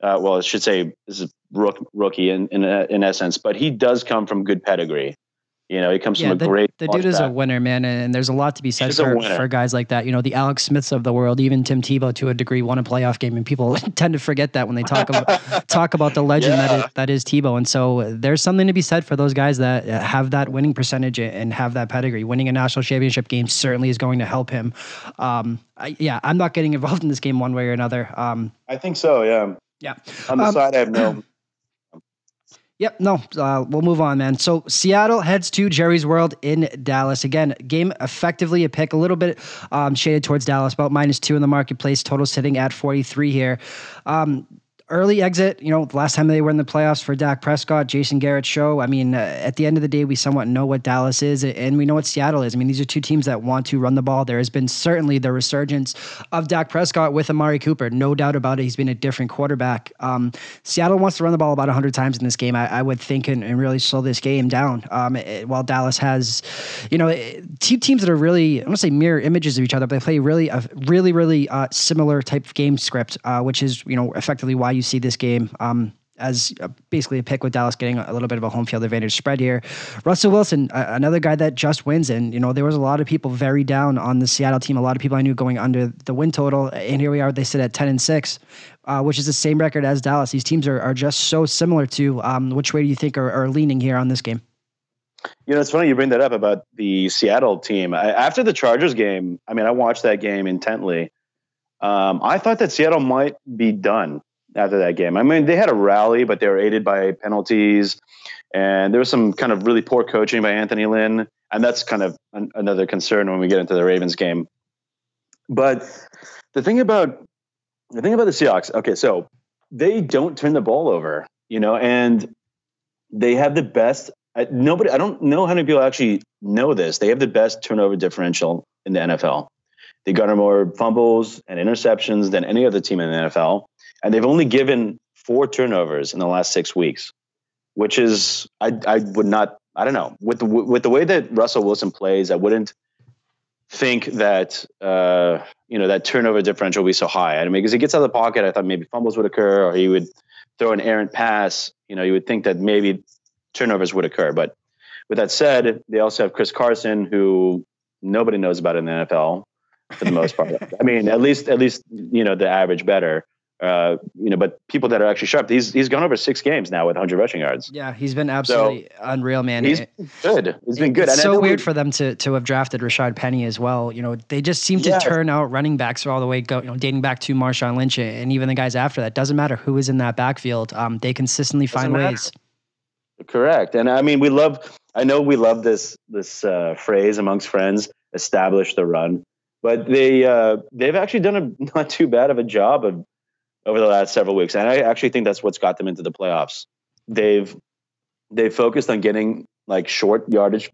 S2: Uh, well, I should say this is rook, rookie in in, in essence, but he does come from good pedigree. You know, he comes
S1: Yeah,
S2: from a
S1: the,
S2: great.
S1: the dude is a winner, man, and there's a lot to be said for, for guys like that. You know, the Alex Smiths of the world, even Tim Tebow to a degree won a playoff game, and people tend to forget that when they talk about talk about the legend that
S2: Yeah.
S1: is, that is Tebow. And so there's something to be said for those guys that uh, have that winning percentage and have that pedigree. Winning a national championship game certainly is going to help him. Um, I, yeah, I'm not getting involved in this game one way or another. Um,
S2: I think so. Yeah.
S1: yeah.
S2: On the
S1: Um,
S2: side, I have no.
S1: Yep, no, uh, we'll move on, man. So Seattle heads to Jerry's World in Dallas. Again, game effectively a pick, a little bit um, shaded towards Dallas, about minus two in the marketplace. Total sitting at 43 here. Um, early exit, you know, last time they were in the playoffs for Dak Prescott, Jason Garrett show. I mean, uh, at the end of the day, we somewhat know what Dallas is and we know what Seattle is. I mean, these are two teams that want to run the ball. There has been certainly the resurgence of Dak Prescott with Amari Cooper. No doubt about it. He's been a different quarterback. Um, Seattle wants to run the ball about 100 times in this game, I, I would think, and, and really slow this game down. Um, it- while Dallas has, you know, two teams that are really, I want to say mirror images of each other, but they play really, a really, really uh, similar type of game script, uh, which is, you know, effectively why you see this game. Um, as uh, basically a pick with Dallas getting a little bit of a home field advantage spread here. Russell Wilson, another guy that just wins. And, you know, there was a lot of people very down on the Seattle team. A lot of people I knew going under the win total. And here we are, they sit at 10 and 6, uh, which is the same record as Dallas. These teams are, are just so similar to um, which way do you think are, are leaning here on this game?
S2: You know, it's funny you bring that up about the Seattle team. I, after the Chargers game, I mean, I watched that game intently. Um, I thought that Seattle might be done after that game. I mean, they had a rally, but they were aided by penalties, and there was some kind of really poor coaching by Anthony Lynn, and that's kind of an, another concern when we get into the Ravens game. But the thing about the thing about the Seahawks, okay, so they don't turn the ball over, you know, and they have the best I, nobody, I don't know how many people actually know this. They have the best turnover differential in the NFL. They garner more fumbles and interceptions than any other team in the NFL, and they've only given four turnovers in the last six weeks, which is I I would not I don't know with the with the way that Russell Wilson plays, I wouldn't think that uh, you know that turnover differential will be so high. I mean, because he gets out of the pocket, I thought maybe fumbles would occur, or he would throw an errant pass. You know, you would think that maybe turnovers would occur. But with that said, they also have Chris Carson, who nobody knows about in the NFL for the most part. I mean, at least at least you know the average better. Uh, you know, but people that are actually sharp. He's he's gone over six games now with 100 rushing yards.
S1: Yeah, he's been absolutely unreal, man.
S2: He's good. He's been good.
S1: It's
S2: And
S1: so weird
S2: we-
S1: for them to to have drafted Rashaad Penny as well. You know, they just seem to
S2: Yes.
S1: turn out running backs all the way go, you know, dating back to Marshawn Lynch and even the guys after that. Doesn't matter who is in that backfield. Um, they consistently find
S2: matter.
S1: ways.
S2: Correct. And I mean, we love. I know we love this this uh, phrase amongst friends. Establish the run, but they uh, they've actually done a not too bad of a job of over the last several weeks, and I actually think that's what's got them into the playoffs. They've they've focused on getting like short yardage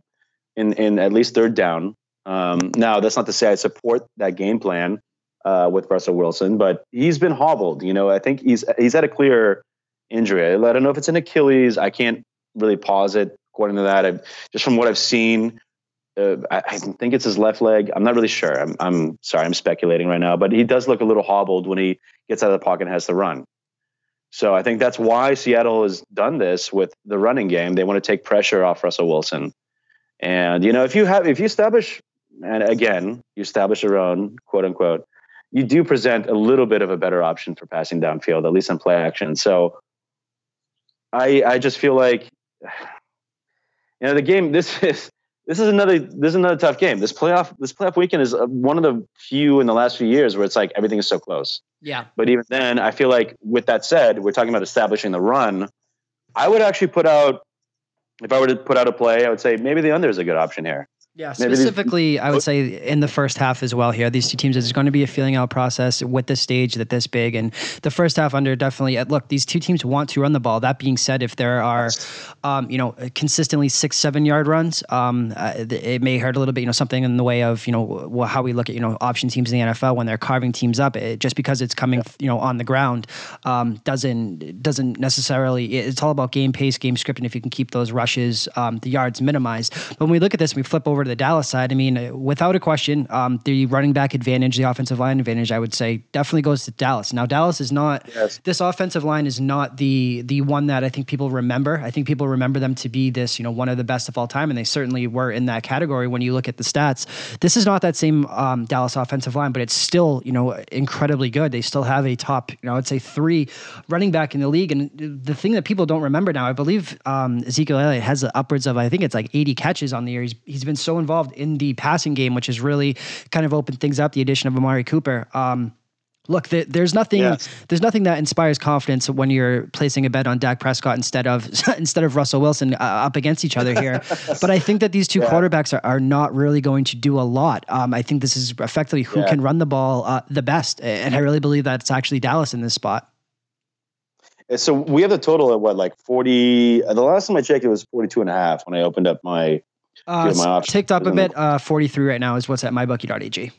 S2: in in at least third down. Um, now, that's not to say I support that game plan uh, with Russell Wilson, but he's been hobbled. You know, I think he's he's had a clear injury. I don't know if it's an Achilles. I can't really pause it according to that. I've, just from what I've seen, uh, I, I think it's his left leg. I'm not really sure. I'm, I'm sorry, I'm speculating right now, but he does look a little hobbled when he gets out of the pocket and has to run. So I think that's why Seattle has done this with the running game. They want to take pressure off Russell Wilson. And you know, if you have if you establish and again, you establish your own quote unquote, you do present a little bit of a better option for passing downfield, at least in play action. So I I just feel like you know the game this is this is another this is another tough game. This playoff this playoff weekend is uh, one of the few in the last few years where it's like everything is so close.
S1: Yeah.
S2: But even then, I feel like with that said, we're talking about establishing the run. I would actually put out if I were to put out a play, I would say maybe the under is a good option here.
S1: Yeah, specifically, I would say in the first half as well. Here, these two teams, it's going to be a feeling out process with the stage that this big, and the first half under definitely. Uh, look, these two teams want to run the ball. That being said, if there are, um, you know, consistently six, seven yard runs, um, uh, it may hurt a little bit. You know, something in the way of you know how we look at you know option teams in the NFL when they're carving teams up. It, just because it's coming you know on the ground um, doesn't doesn't necessarily. It's all about game pace, game script, and if you can keep those rushes, um, the yards minimized. But when we look at this, we flip over to the Dallas side, I mean, without a question, um, the running back advantage, the offensive line advantage, I would say definitely goes to Dallas. Now, Dallas is not yes. this offensive line is not the the one that I think people remember. I think people remember them to be this, you know, one of the best of all time, and they certainly were in that category when you look at the stats. This is not that same um, Dallas offensive line, but it's still, you know, incredibly good. They still have a top, you know, I'd say three running back in the league. And the thing that people don't remember now, I believe um, Ezekiel Elliott has upwards of, I think it's like 80 catches on the year. He's, he's been so involved in the passing game, which has really kind of opened things up. The addition of Amari Cooper. Um, look, there's nothing yes. there's nothing that inspires confidence when you're placing a bet on Dak Prescott instead of instead of Russell Wilson uh, up against each other here. but I think that these two yeah. quarterbacks are, are not really going to do a lot. Um, I think this is effectively who yeah. can run the ball uh, the best, and I really believe that it's actually Dallas in this spot.
S2: So we have the total at what, like 40? The last time I checked, it was 42 and a half when I opened up my
S1: uh, ticked up a bit. Uh, 43 right now is what's at mybookie.ag.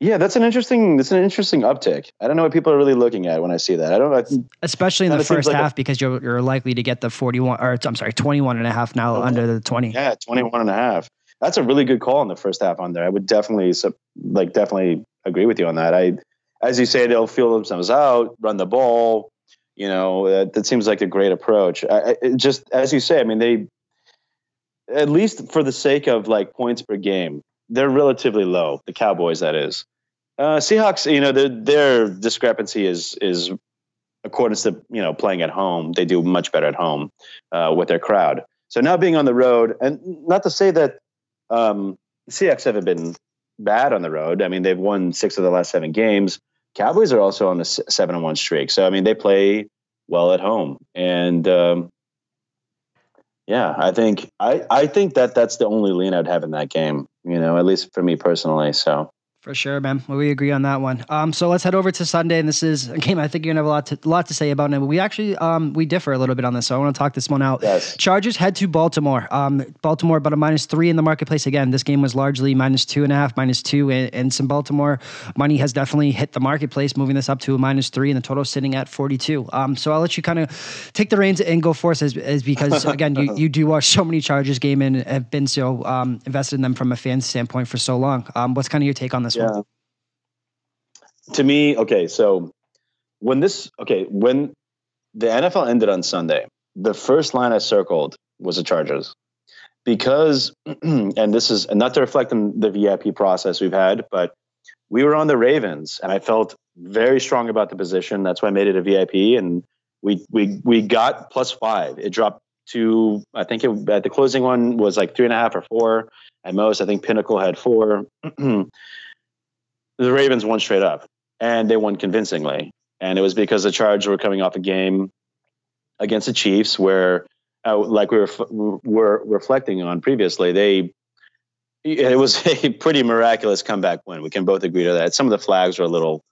S2: Yeah, that's an interesting. That's an interesting uptick. I don't know what people are really looking at when I see that. I don't know.
S1: Especially in the first like half a, because you're you're likely to get the 41 or I'm sorry, 21 and a half now oh, under the 20.
S2: Yeah, 21 and a half. That's a really good call in the first half on there. I would definitely like definitely agree with you on that. I as you say they'll feel themselves out, run the ball, you know, that, that seems like a great approach. I, I, just as you say, I mean they at least for the sake of like points per game, they're relatively low. The Cowboys, that is. Uh, Seahawks, you know, their, their discrepancy is is according to you know playing at home. They do much better at home uh, with their crowd. So now being on the road, and not to say that um, Seahawks haven't been bad on the road. I mean, they've won six of the last seven games. Cowboys are also on a seven and one streak. So I mean, they play well at home, and um, yeah, I think I, I think that that's the only lean I'd have in that game. You know, at least for me personally. So
S1: for sure, man. Well, we agree on that one. Um, so let's head over to Sunday, and this is a game I think you're gonna have a lot to lot to say about it. But we actually um, we differ a little bit on this, so I want to talk this one out.
S2: Yes.
S1: Chargers head to Baltimore. Um, Baltimore about a minus three in the marketplace again. This game was largely minus two and a half, minus two, and, and some Baltimore money has definitely hit the marketplace, moving this up to a minus three, and the total sitting at 42. Um, so I'll let you kind of take the reins and go first, as, as because again you, you do watch so many Chargers game and have been so um, invested in them from a fan standpoint for so long. Um, what's kind of your take on this yeah. one?
S2: to me, okay, so when this, okay, when the NFL ended on Sunday, the first line I circled was the Chargers. Because, and this is and not to reflect on the VIP process we've had, but we were on the Ravens and I felt very strong about the position. That's why I made it a VIP. And we we we got plus five. It dropped to I think it, at the closing one was like three and a half or four at most. I think Pinnacle had four. the Ravens won straight up and they won convincingly. And it was because the Chargers were coming off a game against the Chiefs where, uh, like we were were reflecting on previously, they it was a pretty miraculous comeback win. We can both agree to that. Some of the flags were a little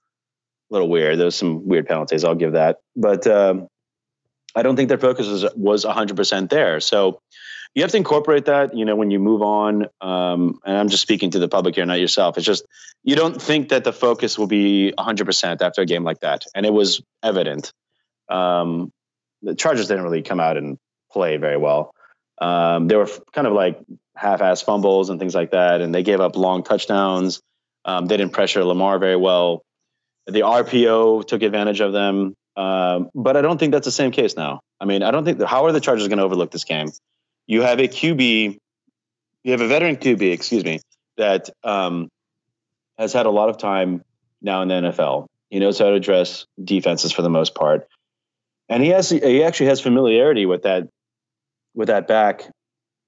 S2: little weird. There some weird penalties. I'll give that, but um, I don't think their focus was was 100 percent there. So you have to incorporate that, you know, when you move on. Um, and I'm just speaking to the public here, not yourself. It's just you don't think that the focus will be 100% after a game like that, and it was evident. Um, the Chargers didn't really come out and play very well. Um, they were kind of like half-ass fumbles and things like that, and they gave up long touchdowns. Um, they didn't pressure Lamar very well. The RPO took advantage of them, um, but I don't think that's the same case now. I mean, I don't think how are the Chargers going to overlook this game? You have a QB, you have a veteran QB, excuse me, that um, has had a lot of time now in the NFL. He knows how to address defenses for the most part, and he has he actually has familiarity with that with that back,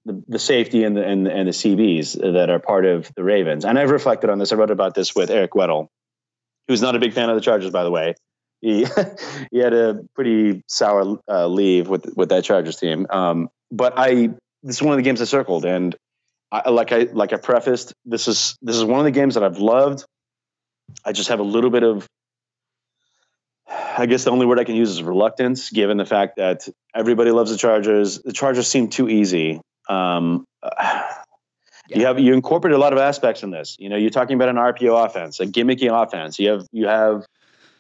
S2: the, the safety and the and, and the CBs that are part of the Ravens. And I've reflected on this. I wrote about this with Eric Weddle, who's not a big fan of the Chargers, by the way. He he had a pretty sour uh, leave with with that Chargers team. Um, but I this is one of the games I circled, and I, like I like I prefaced, this is this is one of the games that I've loved. I just have a little bit of I guess the only word I can use is reluctance, given the fact that everybody loves the Chargers. The Chargers seem too easy. Um, yeah. You have you incorporate a lot of aspects in this. You know, you're talking about an RPO offense, a gimmicky offense. You have you have,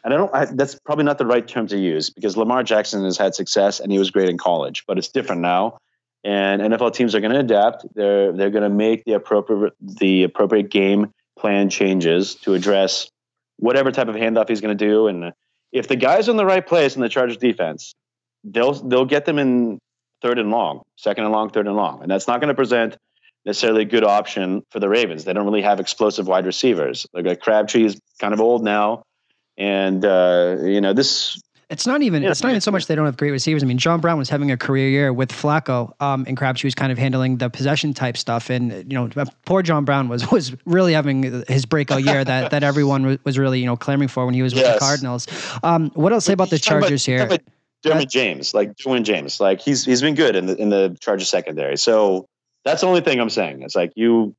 S2: and I don't. I, that's probably not the right term to use because Lamar Jackson has had success and he was great in college, but it's different now. And NFL teams are going to adapt. They're they're going to make the appropriate the appropriate game plan changes to address whatever type of handoff he's going to do and if the guy's in the right place in the Chargers defense, they'll they'll get them in third and long, second and long, third and long, and that's not going to present necessarily a good option for the Ravens. They don't really have explosive wide receivers. Like Crabtree is kind of old now, and uh, you know this
S1: it's not even. Yeah. It's not even so much they don't have great receivers. I mean, John Brown was having a career year with Flacco, um, and Crabtree was kind of handling the possession type stuff. And you know, poor John Brown was was really having his breakout year that that everyone was really you know clamoring for when he was with yes. the Cardinals. Um, what else say about the Chargers about, here?
S2: Derwin James, like Derwin James, like he's he's been good in the in the Chargers secondary. So that's the only thing I'm saying. It's like you.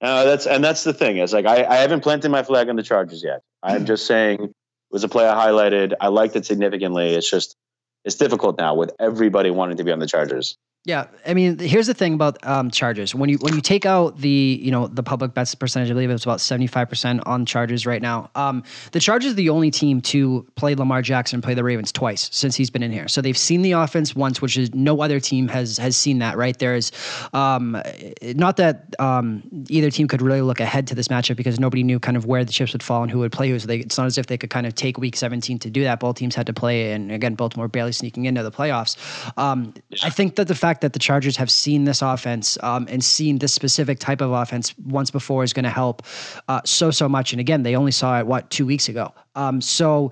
S2: Uh, that's and that's the thing. is like I, I haven't planted my flag on the Chargers yet. I'm just saying it was a play I highlighted. I liked it significantly. It's just it's difficult now with everybody wanting to be on the Chargers.
S1: Yeah, I mean, here's the thing about um, Chargers. When you when you take out the you know the public bets percentage, I believe it's about seventy five percent on Chargers right now. Um, the Chargers are the only team to play Lamar Jackson, and play the Ravens twice since he's been in here. So they've seen the offense once, which is no other team has has seen that. Right there is, um, not that um, either team could really look ahead to this matchup because nobody knew kind of where the chips would fall and who would play who. So they, it's not as if they could kind of take Week seventeen to do that. Both teams had to play, and again, Baltimore barely sneaking into the playoffs. Um, I think that the fact that the Chargers have seen this offense um, and seen this specific type of offense once before is going to help uh, so so much. And again, they only saw it what two weeks ago. Um, so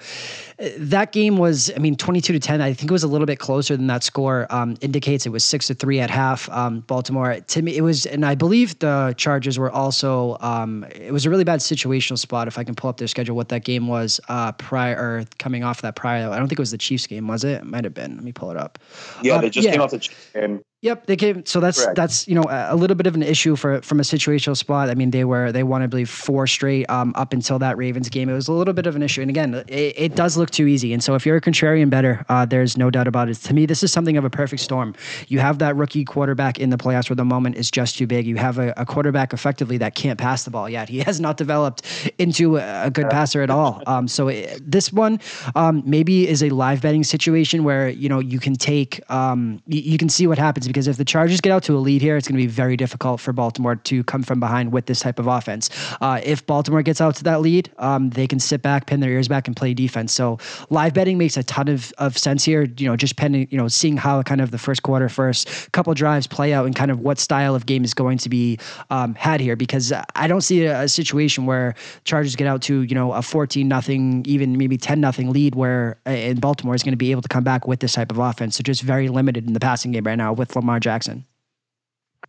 S1: uh, that game was, I mean, 22 to 10. I think it was a little bit closer than that score um, indicates. It was six to three at half. Um, Baltimore, to me, it was, and I believe the Chargers were also, um, it was a really bad situational spot. If I can pull up their schedule, what that game was uh, prior, or coming off that prior. I don't think it was the Chiefs game, was it? It might have been. Let me pull it up.
S2: Yeah, they uh, just yeah. came off the Chiefs game.
S1: Yep, they came. So that's Correct. that's you know a, little bit of an issue for from a situational spot. I mean, they were they won I believe four straight um, up until that Ravens game. It was a little bit of an issue, and again, it, it does look too easy. And so if you're a contrarian better, uh, there's no doubt about it. To me, this is something of a perfect storm. You have that rookie quarterback in the playoffs where the moment is just too big. You have a, a quarterback effectively that can't pass the ball yet. He has not developed into a, a good passer at all. Um, so it, this one um, maybe is a live betting situation where you know you can take um, you, you can see what happens because if the Chargers get out to a lead here, it's going to be very difficult for Baltimore to come from behind with this type of offense. Uh, if Baltimore gets out to that lead, um, they can sit back, pin their ears back, and play defense. So live betting makes a ton of, of sense here. You know, just pending, you know, seeing how kind of the first quarter, first couple drives play out, and kind of what style of game is going to be um, had here. Because I don't see a, a, situation where Chargers get out to you know a fourteen nothing, even maybe ten nothing lead, where uh, in Baltimore is going to be able to come back with this type of offense. So just very limited in the passing game right now with Lamar Jackson. Jackson.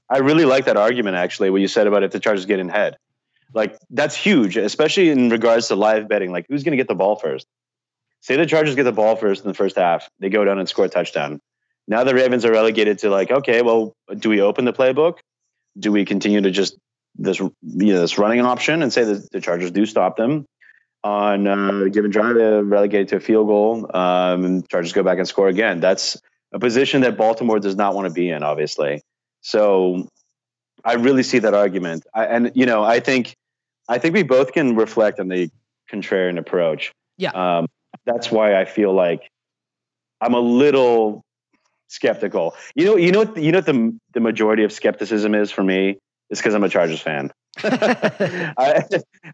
S2: I really like that argument actually, what you said about if the Chargers get in head. Like that's huge, especially in regards to live betting. Like who's going to get the ball first? Say the Chargers get the ball first in the first half, they go down and score a touchdown. Now the Ravens are relegated to like, okay, well, do we open the playbook? Do we continue to just this you know this running option and say that the Chargers do stop them on uh, given drive, relegated to a field goal, um, Chargers go back and score again? That's a position that Baltimore does not want to be in, obviously. So I really see that argument. I, and, you know, I think, I think we both can reflect on the contrarian approach.
S1: Yeah.
S2: Um, that's why I feel like I'm a little skeptical. You know, you know, you know, the the majority of skepticism is for me is because I'm a Chargers fan. I,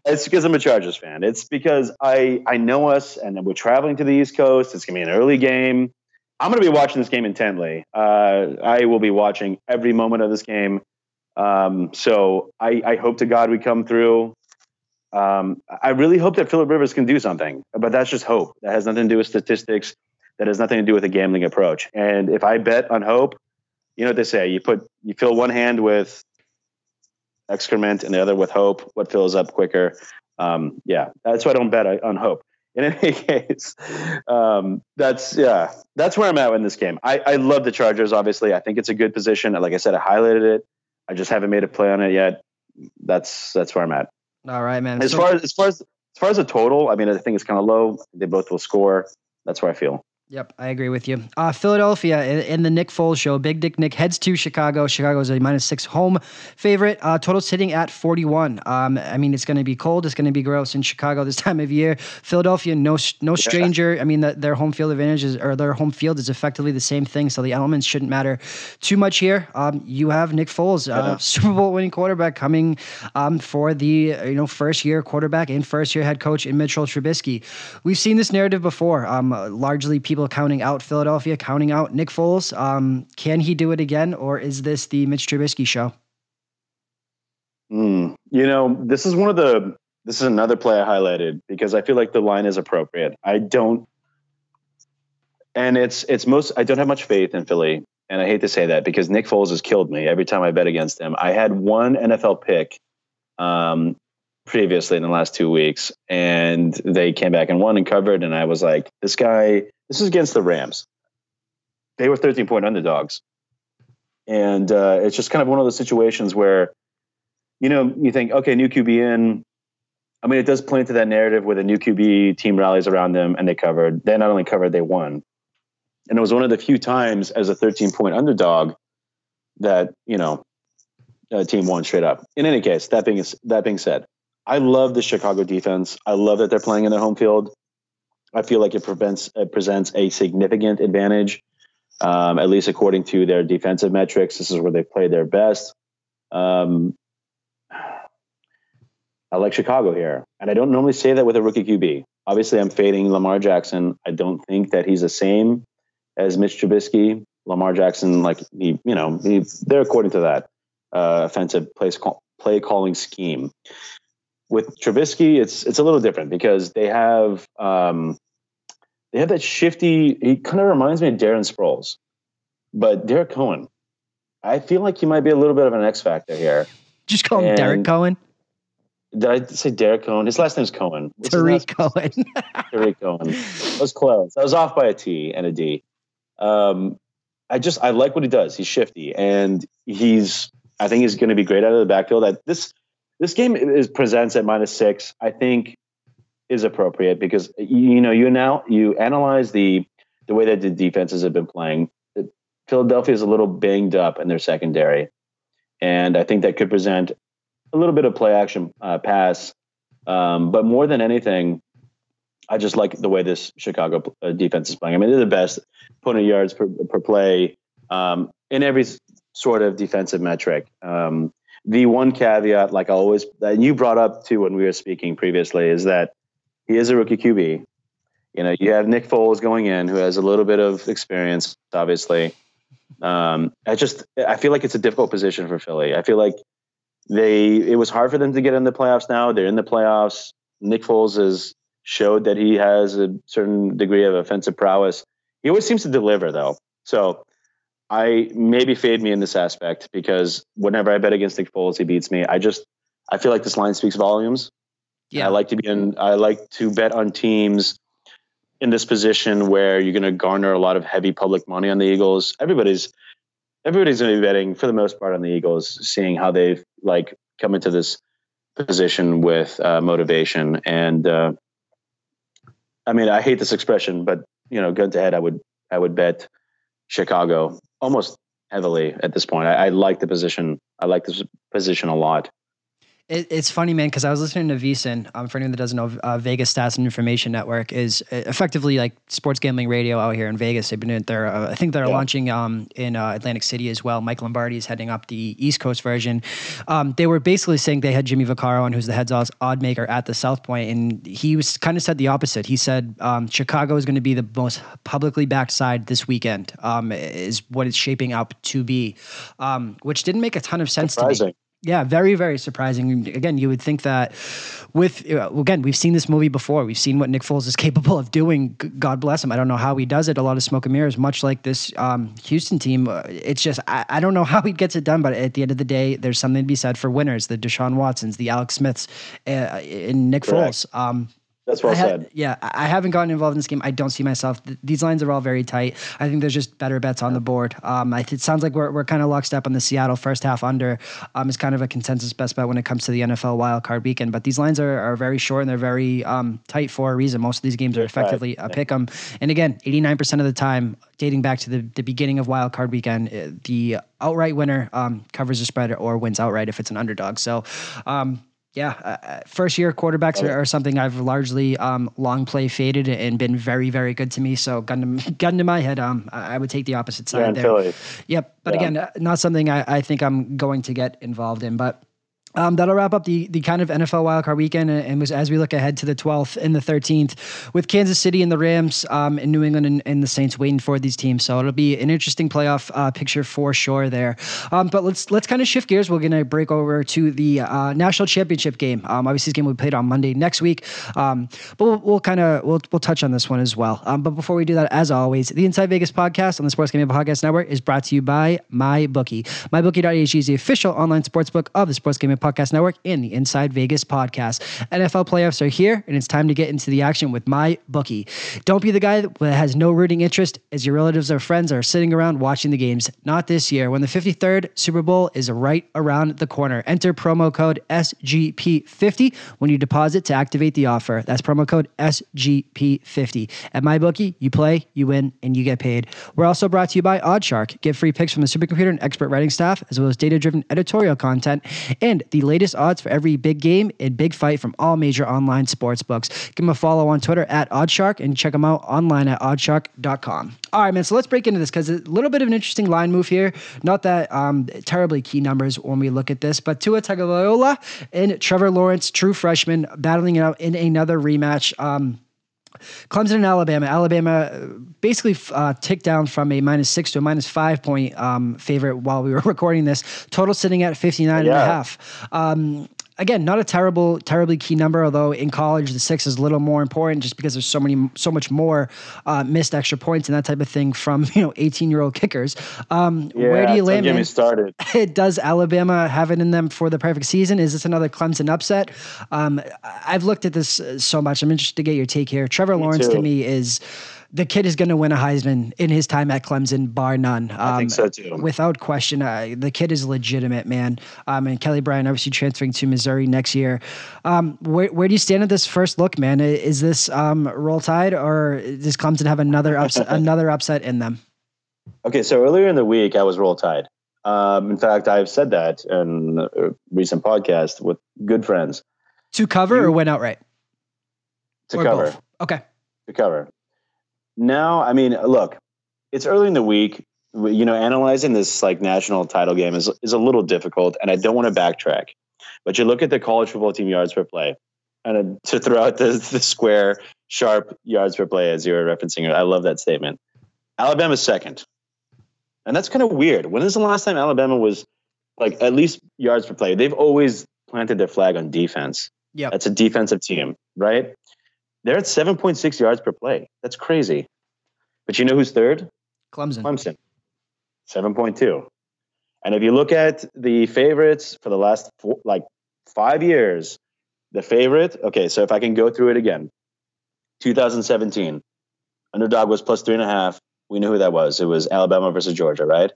S2: it's because I'm a Chargers fan. It's because I I know us, and we're traveling to the East Coast. It's gonna be an early game. I'm going to be watching this game intently. Uh, I will be watching every moment of this game. Um, so I, I, hope to God we come through. Um, I really hope that Philip Rivers can do something, but that's just hope. That has nothing to do with statistics. That has nothing to do with a gambling approach. And if I bet on hope, you know what they say: you put you fill one hand with excrement and the other with hope. What fills up quicker? Um, yeah, that's why I don't bet on hope. In any case, um, that's yeah, that's where I'm at in this game. I, I love the Chargers. Obviously, I think it's a good position. Like I said, I highlighted it. I just haven't made a play on it yet. That's that's where I'm at.
S1: All right, man.
S2: As so, far as as far as as far as the total, I mean, I think it's kind of low. They both will score. That's where I feel.
S1: Yep, I agree with you. Uh, Philadelphia in, in, the Nick Foles show. Big Dick Nick heads to Chicago. Chicago is a minus six home favorite. Uh, total sitting at 41. Um, I mean, it's going to be cold. It's going to be gross in Chicago this time of year. Philadelphia, no no stranger. I mean, the, their home field advantage is, or their home field is effectively the same thing. So the elements shouldn't matter too much here. Um, you have Nick Foles, uh. Super Bowl winning quarterback, coming um, for the you know first year quarterback and first year head coach in Mitchell Trubisky. We've seen this narrative before. Um, largely people people counting out Philadelphia, counting out Nick Foles. Um, can he do it again, or is this the Mitch Trubisky show?
S2: Mm, you know, this is one of the. This is another play I highlighted because I feel like the line is appropriate. I don't, and it's it's most. I don't have much faith in Philly, and I hate to say that because Nick Foles has killed me every time I bet against him. I had one NFL pick um, previously in the last two weeks, and they came back and won and covered, and I was like, this guy this is against the Rams. They were 13 point underdogs. And uh, it's just kind of one of those situations where, you know, you think, okay, new QB in. I mean, it does play into that narrative where the new QB team rallies around them and they covered. They not only covered, they won. And it was one of the few times as a 13 point underdog that, you know, a team won straight up. In any case, that being that being said, I love the Chicago defense. I love that they're playing in their home field. I feel like it prevents it presents a significant advantage, um, at least according to their defensive metrics. This is where they play their best. Um, I like Chicago here, and I don't normally say that with a rookie QB. Obviously, I'm fading Lamar Jackson. I don't think that he's the same as Mitch Trubisky. Lamar Jackson, like he, you know, he, they're according to that uh, offensive play, play calling scheme with Trubisky, it's it's a little different because they have um, they have that shifty. He kind of reminds me of Darren Sproles, but Derek Cohen. I feel like he might be a little bit of an X factor here.
S1: Just call him and Derek Cohen.
S2: Did I say Derek Cohen? His last name's Cohen.
S1: What's Tarik Cohen.
S2: Tarik Cohen. I was close. I was off by a T and a D. Um, I just I like what he does. He's shifty and he's. I think he's going to be great out of the backfield. That this this game is presents at minus six. I think is appropriate because you know you now you analyze the the way that the defenses have been playing. Philadelphia is a little banged up in their secondary, and I think that could present a little bit of play action uh, pass. Um, but more than anything, I just like the way this Chicago uh, defense is playing. I mean, they're the best opponent yards per, per play um, in every sort of defensive metric. Um, the one caveat, like I always, that you brought up too when we were speaking previously, is that he is a rookie QB. You know, you have Nick Foles going in, who has a little bit of experience, obviously. Um, I just, I feel like it's a difficult position for Philly. I feel like they, it was hard for them to get in the playoffs. Now they're in the playoffs. Nick Foles has showed that he has a certain degree of offensive prowess. He always seems to deliver, though. So I maybe fade me in this aspect because whenever I bet against Nick Foles, he beats me. I just I feel like this line speaks volumes. Yeah. I like to be in I like to bet on teams in this position where you're going to garner a lot of heavy public money on the Eagles. Everybody's everybody's going to be betting for the most part on the Eagles, seeing how they've like come into this position with uh, motivation. And uh, I mean, I hate this expression, but you know, gun to head, I would I would bet Chicago almost heavily at this point. I, I like the position. I like this position a lot.
S1: It, it's funny, man, because I was listening to VSiN. Um, for anyone that doesn't know, uh, Vegas Stats and Information Network is uh, effectively like sports gambling radio out here in Vegas. They've been in there. Uh, I think they're yeah. launching um, in uh, Atlantic City as well. Mike Lombardi is heading up the East Coast version. Um, they were basically saying they had Jimmy Vaccaro on, who's the heads odd maker at the South Point, and he was kind of said the opposite. He said um, Chicago is going to be the most publicly backed side this weekend. Um, is what it's shaping up to be, um, which didn't make a ton of sense Surprising. to me. Yeah, very, very surprising. Again, you would think that with, again, we've seen this movie before. We've seen what Nick Foles is capable of doing. God bless him. I don't know how he does it. A lot of smoke and mirrors, much like this um, Houston team. Uh, it's just, I, I, don't know how he gets it done, but at the end of the day, there's something to be said for winners the Deshaun Watsons, the Alex Smiths, uh, and Nick Correct. Foles. Um,
S2: That's well
S1: I ha-
S2: said.
S1: Yeah, I haven't gotten involved in this game. I don't see myself. th- These lines are all very tight. I think there's just better bets on the board. Um, I, it sounds like we're, we're kind of lockstep on the Seattle first half under. Um, is kind of a consensus best bet when it comes to the NFL wild card weekend. But these lines are, are very short and they're very um, tight for a reason. Most of these games are effectively a pick 'em. And again, 89% of the time, dating back to the, the beginning of wild card weekend, uh, the outright winner um, covers the spread or wins outright if it's an underdog. So. Um, yeah, uh, uh, first year quarterbacks are, are something I've largely um, long play faded and been very, very good to me. So gun to, gun to my head, um, I would take the opposite side
S2: in
S1: there.
S2: Philly.
S1: Yep, but
S2: Yeah.
S1: again, uh, not something I, I think I'm going to get involved in. But um, that'll wrap up the the kind of NFL wildcard weekend, and, and was as we look ahead to the 12th and the 13th, with Kansas City and the Rams, um, and New England and, and the Saints waiting for these teams. So it'll be an interesting playoff uh, picture for sure there. Um, but let's let's kind of shift gears. We're gonna break over to the uh, national championship game. Um, obviously, this game will be played on Monday next week. Um, but we'll, we'll kind of we'll we'll touch on this one as well. Um, but before we do that, as always, the Inside Vegas podcast on the Sports Gambling Podcast Network is brought to you by MyBookie. MyBookie.ag is the official online sports book of the Sports Gambling Podcast Network and the Inside Vegas podcast. NFL playoffs are here, and it's time to get into the action with my bookie. Don't be the guy that has no rooting interest as your relatives or friends are sitting around watching the games. Not this year, when the 53rd Super Bowl is right around the corner. Enter promo code SGP50 when you deposit to activate the offer. That's promo code SGP50. At my bookie, you play, you win, and you get paid. We're also brought to you by OddsShark. Get free picks from the supercomputer and expert writing staff, as well as data driven editorial content and the latest odds for every big game and big fight from all major online sports books. Give them a follow on Twitter at OddsShark and check them out online at oddsshark.com. All right, man. So let's break into this because a little bit of an interesting line move here. Not that um, terribly key numbers when we look at this, but Tua Tagovailoa and Trevor Lawrence, true freshman, battling it out in another rematch. Um, Clemson and Alabama. Alabama uh, basically uh, ticked down from a minus six to a minus five point um, favorite while we were recording this. Total sitting at 59 and a half. Um, again, not a terrible, terribly key number, although in college the six is a little more important just because there's so many, so much more uh, missed extra points and that type of thing from, you know, 18 year old kickers. Um, where do you land?
S2: Get me started.
S1: Does Alabama have it in them for the perfect season? Is this another Clemson upset? Um, I've looked at this uh, so much. I'm interested to get your take here. Trevor Lawrence to me is the kid is going to win a Heisman in his time at Clemson, bar none. Um,
S2: I think so too.
S1: Without question, uh, the kid is legitimate, man. Um, and Kelly Bryant obviously transferring to Missouri next year. Um, where, where do you stand at this first look, man? Is this um, roll tide, or does Clemson have another upset, another upset in them?
S2: Okay, so earlier in the week, I was roll tide. Um, in fact, I've said that in a recent podcast with good friends
S1: To cover or
S2: You-
S1: win outright?
S2: to
S1: Or
S2: cover.
S1: both? Okay.
S2: To cover. Now, I mean, look, it's early in the week. You know, analyzing this like national title game is is a little difficult, and I don't want to backtrack. But you look at the college football team yards per play, and to throw out the, the square sharp yards per play as you were referencing it, I love that statement. Alabama's second, and that's kind of weird. When is the last time Alabama was like at least yards per play? They've always planted their flag on defense.
S1: Yeah,
S2: That's a defensive team, right? They're at 7.6 yards per play. That's crazy. But you know who's third?
S1: Clemson.
S2: Clemson, 7.2. And if you look at the favorites for the last four, like five years, the favorite, okay, so if I can go through it again 2017, underdog was plus three and a half. We knew who that was. It was Alabama versus Georgia, right?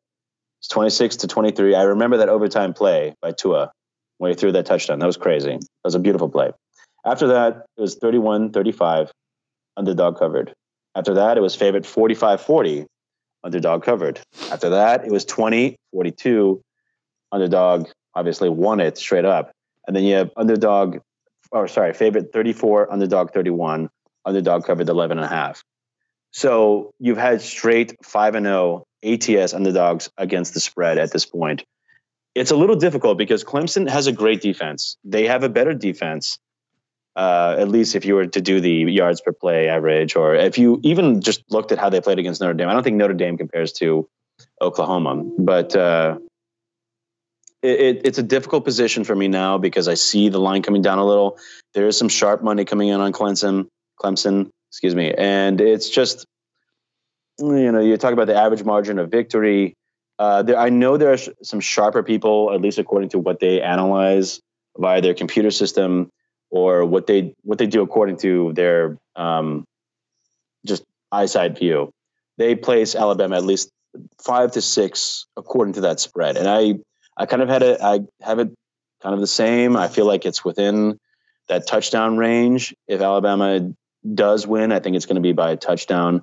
S2: It's 26 to 23. I remember that overtime play by Tua when he threw that touchdown. That was crazy. That was a beautiful play. After that, it was 31 35, underdog covered. After that, it was favorite 45 40, underdog covered. After that, it was 20 42, underdog obviously won it straight up. And then you have underdog, or sorry, favorite 34, underdog 31, underdog covered 11 and a half. So you've had straight 5 and 0 ATS underdogs against the spread at this point. It's a little difficult because Clemson has a great defense. They have a better defense, uh, at least if you were to do the yards per play average, or if you even just looked at how they played against Notre Dame. I don't think Notre Dame compares to Oklahoma, but uh, it, it, it's a difficult position for me now because I see the line coming down a little. There is some sharp money coming in on Clemson, Clemson, excuse me, and it's just you know you talk about the average margin of victory. Uh, there, I know there are sh- some sharper people, at least according to what they analyze via their computer system, or what they what they do according to their um, just eyesight view. They place Alabama at least five to six according to that spread, and I I kind of had it I have it kind of the same. I feel like it's within that touchdown range. If Alabama does win, I think it's going to be by a touchdown.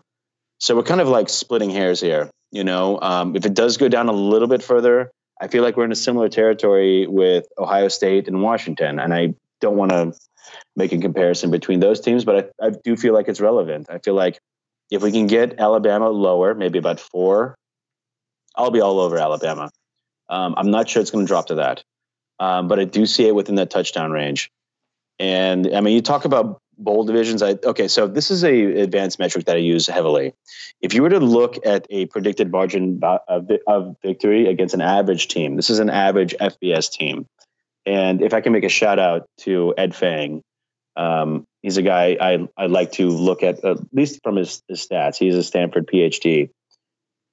S2: So we're kind of like splitting hairs here. You know, um, if it does go down a little bit further, I feel like we're in a similar territory with Ohio State and Washington, and I don't want to make a comparison between those teams, but I, I do feel like it's relevant. I feel like if we can get Alabama lower, maybe about four, I'll be all over Alabama. Um, I'm not sure it's going to drop to that, um, but I do see it within that touchdown range. And I mean, you talk about bowl divisions. I okay, so this is a advanced metric that I use heavily. If you were to look at a predicted margin of, of victory against an average team, this is an average FBS team. And if I can make a shout out to Ed Feng, um, he's a guy I I like to look at at least from his, his stats. He's a Stanford PhD.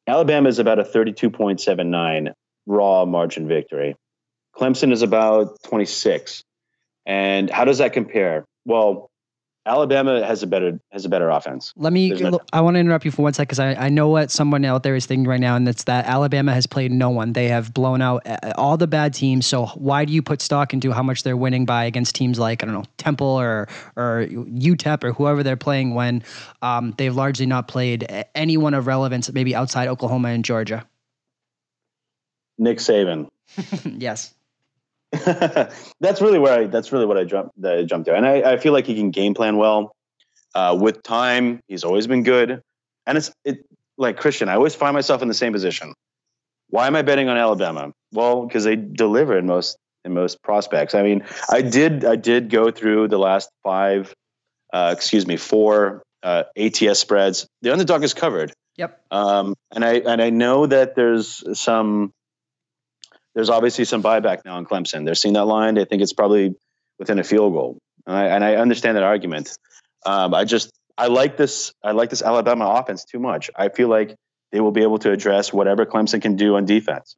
S2: Alabama is about a 32.79 raw margin victory. Clemson is about 26. And how does that compare? Well, Alabama has a better has a better offense.
S1: Let me. No, I want to interrupt you for one second because I, I know what someone out there is thinking right now, and it's that Alabama has played no one. They have blown out uh, all the bad teams. So why do you put stock into how much they're winning by against teams like I don't know Temple or or UTEP or whoever they're playing when um, they've largely not played anyone of relevance, maybe outside Oklahoma and Georgia.
S2: Nick Saban.
S1: yes.
S2: that's really where I. That's really what I jumped. That I jumped to, and I, I feel like he can game plan well. Uh, with time, he's always been good, and it's it like Christian. I always find myself in the same position. Why am I betting on Alabama? Well, because they deliver in most in most prospects. I mean, I did I did go through the last five, uh, excuse me, four uh, ATS spreads. The underdog is covered.
S1: Yep.
S2: Um, and I and I know that there's some there's obviously some buyback now in Clemson. They're seeing that line. They think it's probably within a field goal, and I, and I understand that argument. Um, I just I like this. I like this Alabama offense too much. I feel like they will be able to address whatever Clemson can do on defense.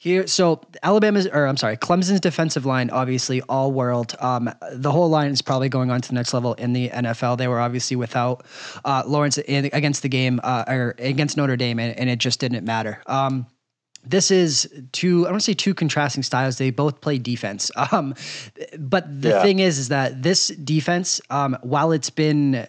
S1: Here, so Alabama's, or I'm sorry, Clemson's defensive line, obviously all world. Um, the whole line is probably going on to the next level in the NFL. They were obviously without uh, Lawrence in, against the game uh, or against Notre Dame, and, and, it just didn't matter. Um, this is two i don't say two contrasting styles they both play defense um, but the yeah. thing is is that this defense um, while it's been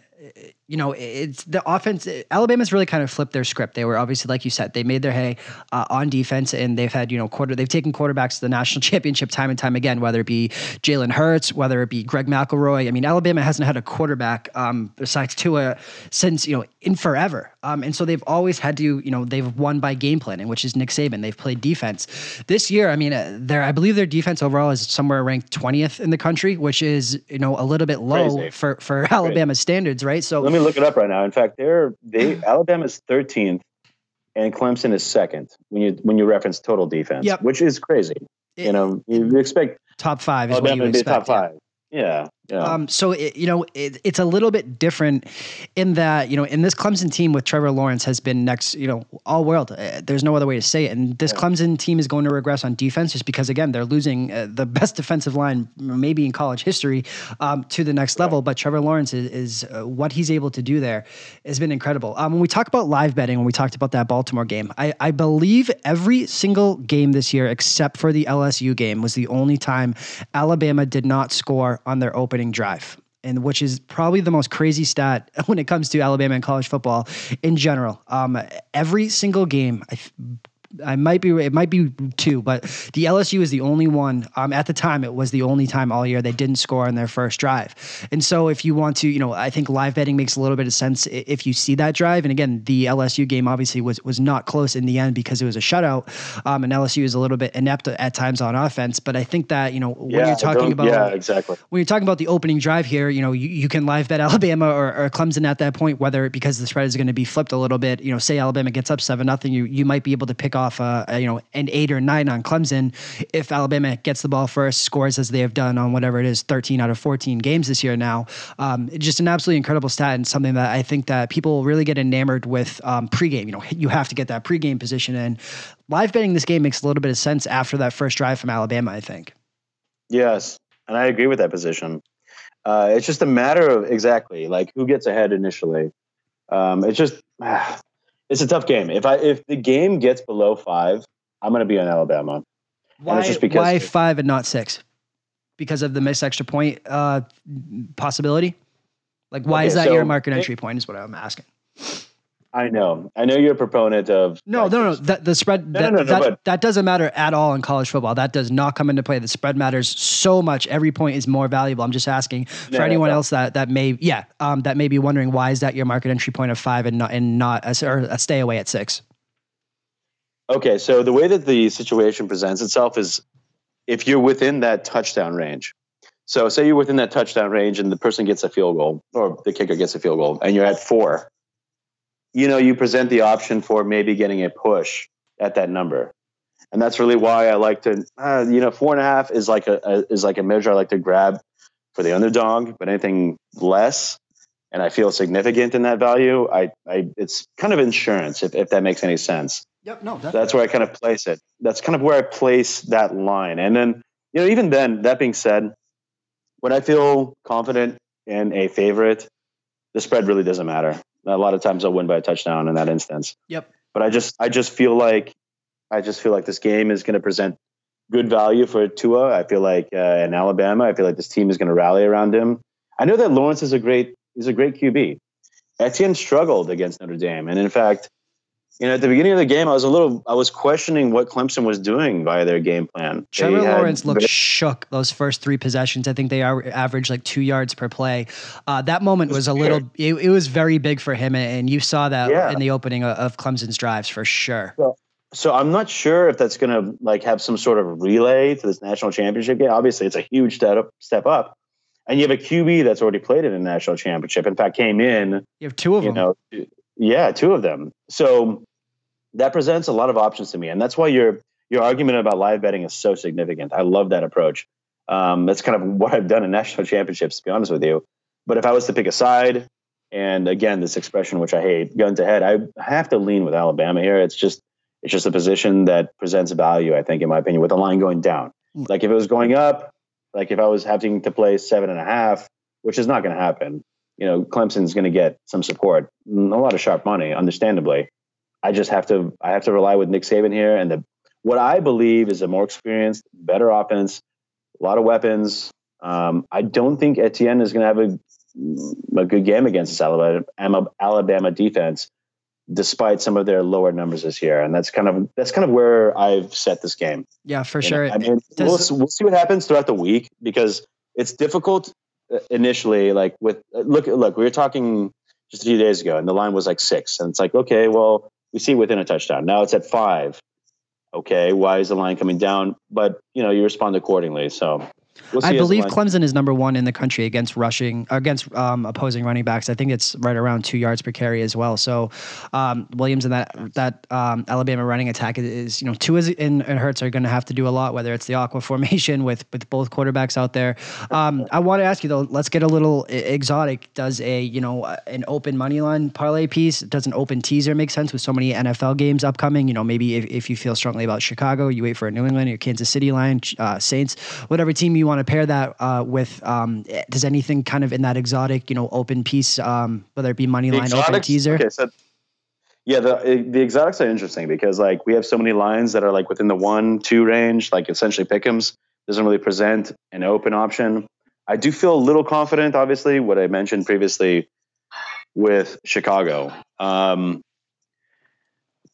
S1: you know, it's the offense. Alabama's really kind of flipped their script. They were obviously, like you said, they made their hay uh, on defense, and they've had you know quarter. They've taken quarterbacks to the national championship time and time again, whether it be Jalen Hurts, whether it be Greg McElroy. I mean, Alabama hasn't had a quarterback um, besides Tua since you know in forever, um, and so they've always had to you know they've won by game planning, which is Nick Saban. They've played defense this year. I mean, uh, their I believe their defense overall is somewhere ranked twentieth in the country, which is you know a little bit low Crazy. for for Alabama standards, right?
S2: So look it up right now. In fact, they're they Alabama's 13th and Clemson is second when you when you reference total defense,
S1: yep.
S2: which is crazy. It, you know, you expect
S1: top five is Alabama what you expect.
S2: top five. Yeah. Yeah.
S1: Um, so it, you know it, it's a little bit different in that you know in this Clemson team with Trevor Lawrence has been next you know all world. Uh, there's no other way to say it. And this yeah. Clemson team is going to regress on defense just because again they're losing uh, the best defensive line maybe in college history um, to the next level. But Trevor Lawrence is, is uh, what he's able to do there has been incredible. Um, when we talk about live betting, when we talked about that Baltimore game, I, I believe every single game this year except for the LSU game was the only time Alabama did not score on their opening drive and which is probably the most crazy stat when it comes to Alabama and college football in general. Um, every single game, I I might be it might be two, but the LSU is the only one. Um, at the time, it was the only time all year they didn't score on their first drive. And so, if you want to, you know, I think live betting makes a little bit of sense if you see that drive. And again, the LSU game obviously was was not close in the end because it was a shutout. Um, and LSU is a little bit inept at times on offense. But I think that you know when yeah, you're talking about
S2: yeah exactly
S1: when you're talking about the opening drive here, you know, you, you can live bet Alabama or, or Clemson at that point, whether because the spread is going to be flipped a little bit. You know, say Alabama gets up seven nothing, you you might be able to pick off uh, you know an eight or nine on Clemson if Alabama gets the ball first, scores as they have done on whatever it is, 13 out of 14 games this year now. Um, just an absolutely incredible stat and something that I think that people really get enamored with um, pregame. You know, you have to get that pregame position in. Live betting this game makes a little bit of sense after that first drive from Alabama, I think.
S2: Yes, and I agree with that position. Uh, it's just a matter of exactly like who gets ahead initially. Um, it's just it's a tough game. If I if the game gets below five, I'm going to be on Alabama.
S1: Why, why five and not six? Because of the missed extra point uh, possibility. Like, why okay, is that so your market entry point? Is what I'm asking.
S2: I know. I know you're a proponent of.
S1: No, no, no. That, the spread no, that, no, no, that, but, that doesn't matter at all in college football. That does not come into play. The spread matters so much. Every point is more valuable. I'm just asking for anyone else that that may yeah um, that may be wondering why is that your market entry point of five and not and not a, or a stay away at six.
S2: Okay, so the way that the situation presents itself is if you're within that touchdown range. So say you're within that touchdown range and the person gets a field goal or the kicker gets a field goal and you're at four you know, you present the option for maybe getting a push at that number. And that's really why I like to, uh, you know, four and a half is like a, a, is like a measure I like to grab for the underdog, but anything less, and I feel significant in that value, I, I it's kind of insurance if, if that makes any sense.
S1: Yep, no, definitely.
S2: that's where I kind of place it. That's kind of where I place that line. And then, you know, even then, that being said, when I feel confident in a favorite, the spread really doesn't matter a lot of times I'll win by a touchdown in that instance.
S1: Yep.
S2: But I just I just feel like I just feel like this game is going to present good value for Tua. I feel like uh, in Alabama, I feel like this team is going to rally around him. I know that Lawrence is a great is a great QB. Etienne struggled against Notre Dame, and in fact, you know, at the beginning of the game, I was a little, I was questioning what Clemson was doing via their game plan.
S1: Trevor Lawrence looked very, shook those first three possessions. I think they are averaged like two yards per play. Uh, that moment was, was a little, it, it, was very big for him, and you saw that yeah. in the opening of, of Clemson's drives for sure.
S2: So, so I'm not sure if that's going to like have some sort of relay to this national championship game. Obviously, it's a huge step up, step up, and you have a QB that's already played in a national championship. In fact, came in.
S1: You have two of them. Know,
S2: yeah, two of them. So that presents a lot of options to me, and that's why your your argument about live betting is so significant. I love that approach. Um, that's kind of what I've done in national championships, to be honest with you. But if I was to pick a side, and again, this expression which I hate, gun to head, I have to lean with Alabama here. It's just it's just a position that presents value, I think, in my opinion, with the line going down. Hmm. Like if it was going up, like if I was having to play seven and a half, which is not going to happen, you know, Clemson's going to get some support, a lot of sharp money, understandably. I just have to I have to rely with Nick Saban here and the what I believe is a more experienced, better offense, a lot of weapons. Um, I don't think Etienne is going to have a, a good game against this Alabama, Alabama defense, despite some of their lower numbers this year. And that's kind of that's kind of where I've set this game.
S1: Yeah, for you sure.
S2: Know, I mean, Does, we'll, we'll see what happens throughout the week because it's difficult uh, initially. Like with uh, look, look, we were talking just a few days ago, and the line was like six, and it's like, okay, well, we see within a touchdown. Now it's at five. Okay, why is the line coming down? But you know, you respond accordingly. So
S1: We'll I believe Clemson is number one in the country against rushing against um, opposing running backs. I think it's right around Tua yards per carry as well. So um, Williams and that that um, Alabama running attack is you know two and, and Hurts are going to have to do a lot. Whether it's the aqua formation with with both quarterbacks out there. Um, I want to ask you though. Let's get a little exotic. Does a you know an open money line parlay piece? Does an open teaser make sense with so many NFL games upcoming? You know maybe if, if you feel strongly about Chicago, you wait for a New England or Kansas City line, uh, Saints, whatever team you want to pair that uh, with um, does anything kind of in that exotic, you know, open piece, um, whether it be money line, open teaser?
S2: Okay, so yeah, the the exotics are interesting because like we have so many lines that are like within the one two range, like essentially pickums doesn't really present an open option. I do feel a little confident, obviously, what I mentioned previously with Chicago. Um,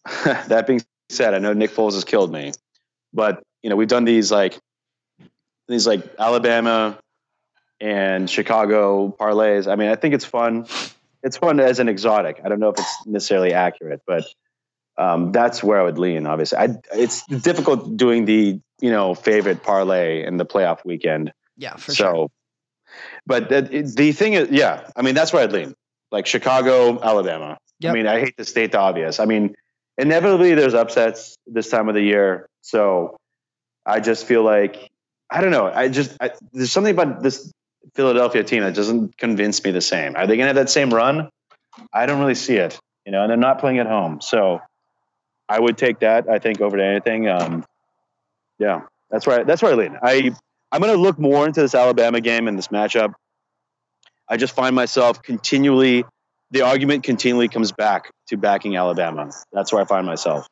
S2: that being said, I know Nick Foles has killed me, but you know we've done these like these like Alabama and Chicago parlays. I mean, I think it's fun. It's fun as an exotic. I don't know if it's necessarily accurate, but um, that's where I would lean. Obviously, I, it's difficult doing the you know favorite parlay in the playoff weekend.
S1: Yeah, for
S2: so,
S1: sure.
S2: But the, the thing is, yeah, I mean that's where I'd lean. Like Chicago, Alabama. Yep. I mean, I hate to state the obvious. I mean, inevitably there's upsets this time of the year, so I just feel like I don't know. I just I, there's something about this Philadelphia team that doesn't convince me the same. Are they going to have that same run? I don't really see it. You know, and they're not playing at home, so I would take that. I think over to anything. Um, yeah, that's right. That's where I lean. I I'm going to look more into this Alabama game and this matchup. I just find myself continually, the argument continually comes back to backing Alabama. That's where I find myself.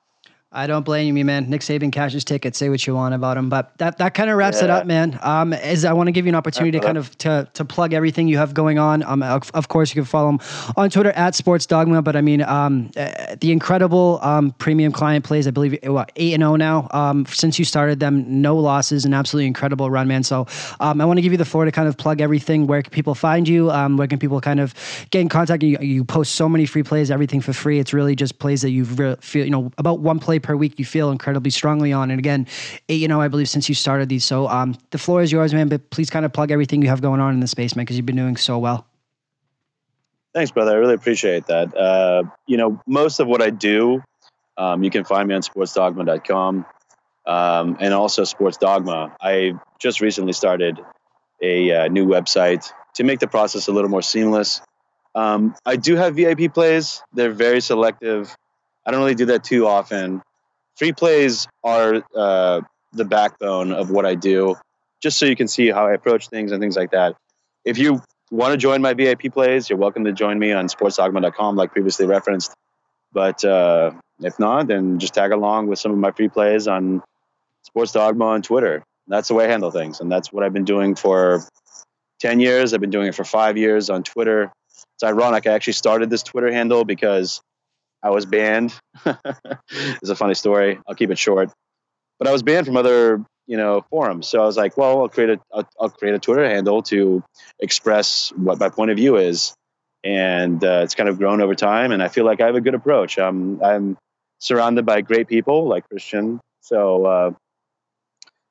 S1: I don't blame you, man. Nick Saban cashes tickets. Say what you want about him, but that, that kind of wraps yeah. it up, man. Um, as I want to give you an opportunity to kind of to to plug everything you have going on. Um, of, of course you can follow him on Twitter at SportsDogma. But I mean, um, uh, the incredible um premium client plays. I believe what eight and zero oh now. Um, since you started them, no losses, an absolutely incredible run, man. So um, I want to give you the floor to kind of plug everything. Where can people find you? Um, where can people kind of get in contact? You, you post so many free plays, everything for free. It's really just plays that you've re- feel you know about one play per week you feel incredibly strongly on. And again, you know, I believe since you started these. So um, the floor is yours, man. But please kind of plug everything you have going on in the space, man, because you've been doing so well.
S2: Thanks, brother. I really appreciate that. Uh, you know, most of what I do, um, you can find me on sportsdogma.com um, and also SportsDogma. I just recently started a uh, new website to make the process a little more seamless. Um, I do have VIP plays. They're very selective. I don't really do that too often. Free plays are uh, the backbone of what I do, just so you can see how I approach things and things like that. If you want to join my VIP plays, you're welcome to join me on sportsdogma.com, like previously referenced. But uh, if not, then just tag along with some of my free plays on SportsDogma on Twitter. That's the way I handle things, and that's what I've been doing for ten years. I've been doing it for five years on Twitter. It's ironic. I actually started this Twitter handle because I was banned. it's a funny story. I'll keep it short. But I was banned from other, you know, forums. So I was like, well, I'll create a, I'll, I'll create a Twitter handle to express what my point of view is. And uh, it's kind of grown over time. And I feel like I have a good approach. I'm, I'm surrounded by great people like Christian. So uh,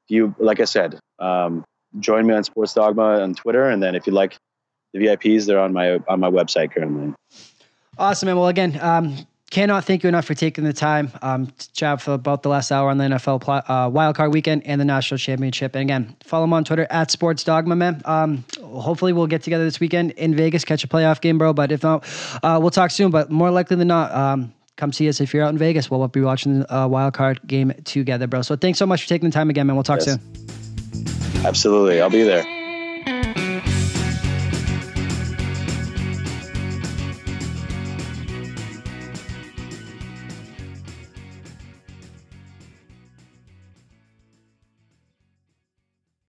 S2: you, like I said, um, join me on SportsDogma on Twitter. And then if you like the VIPs, they're on my, on my website currently.
S1: Awesome. And well, again, um, cannot thank you enough for taking the time um, to chat for about the last hour on the NFL pl- uh, wildcard weekend and the national championship. And again, follow him on Twitter at SportsDogma, man. Um, hopefully, we'll get together this weekend in Vegas, catch a playoff game, bro. But if not, uh, we'll talk soon. But more likely than not, um, come see us if you're out in Vegas. We'll be watching the uh, wildcard game together, bro. So thanks so much for taking the time again, man. We'll talk yes. soon.
S2: Absolutely. I'll be there.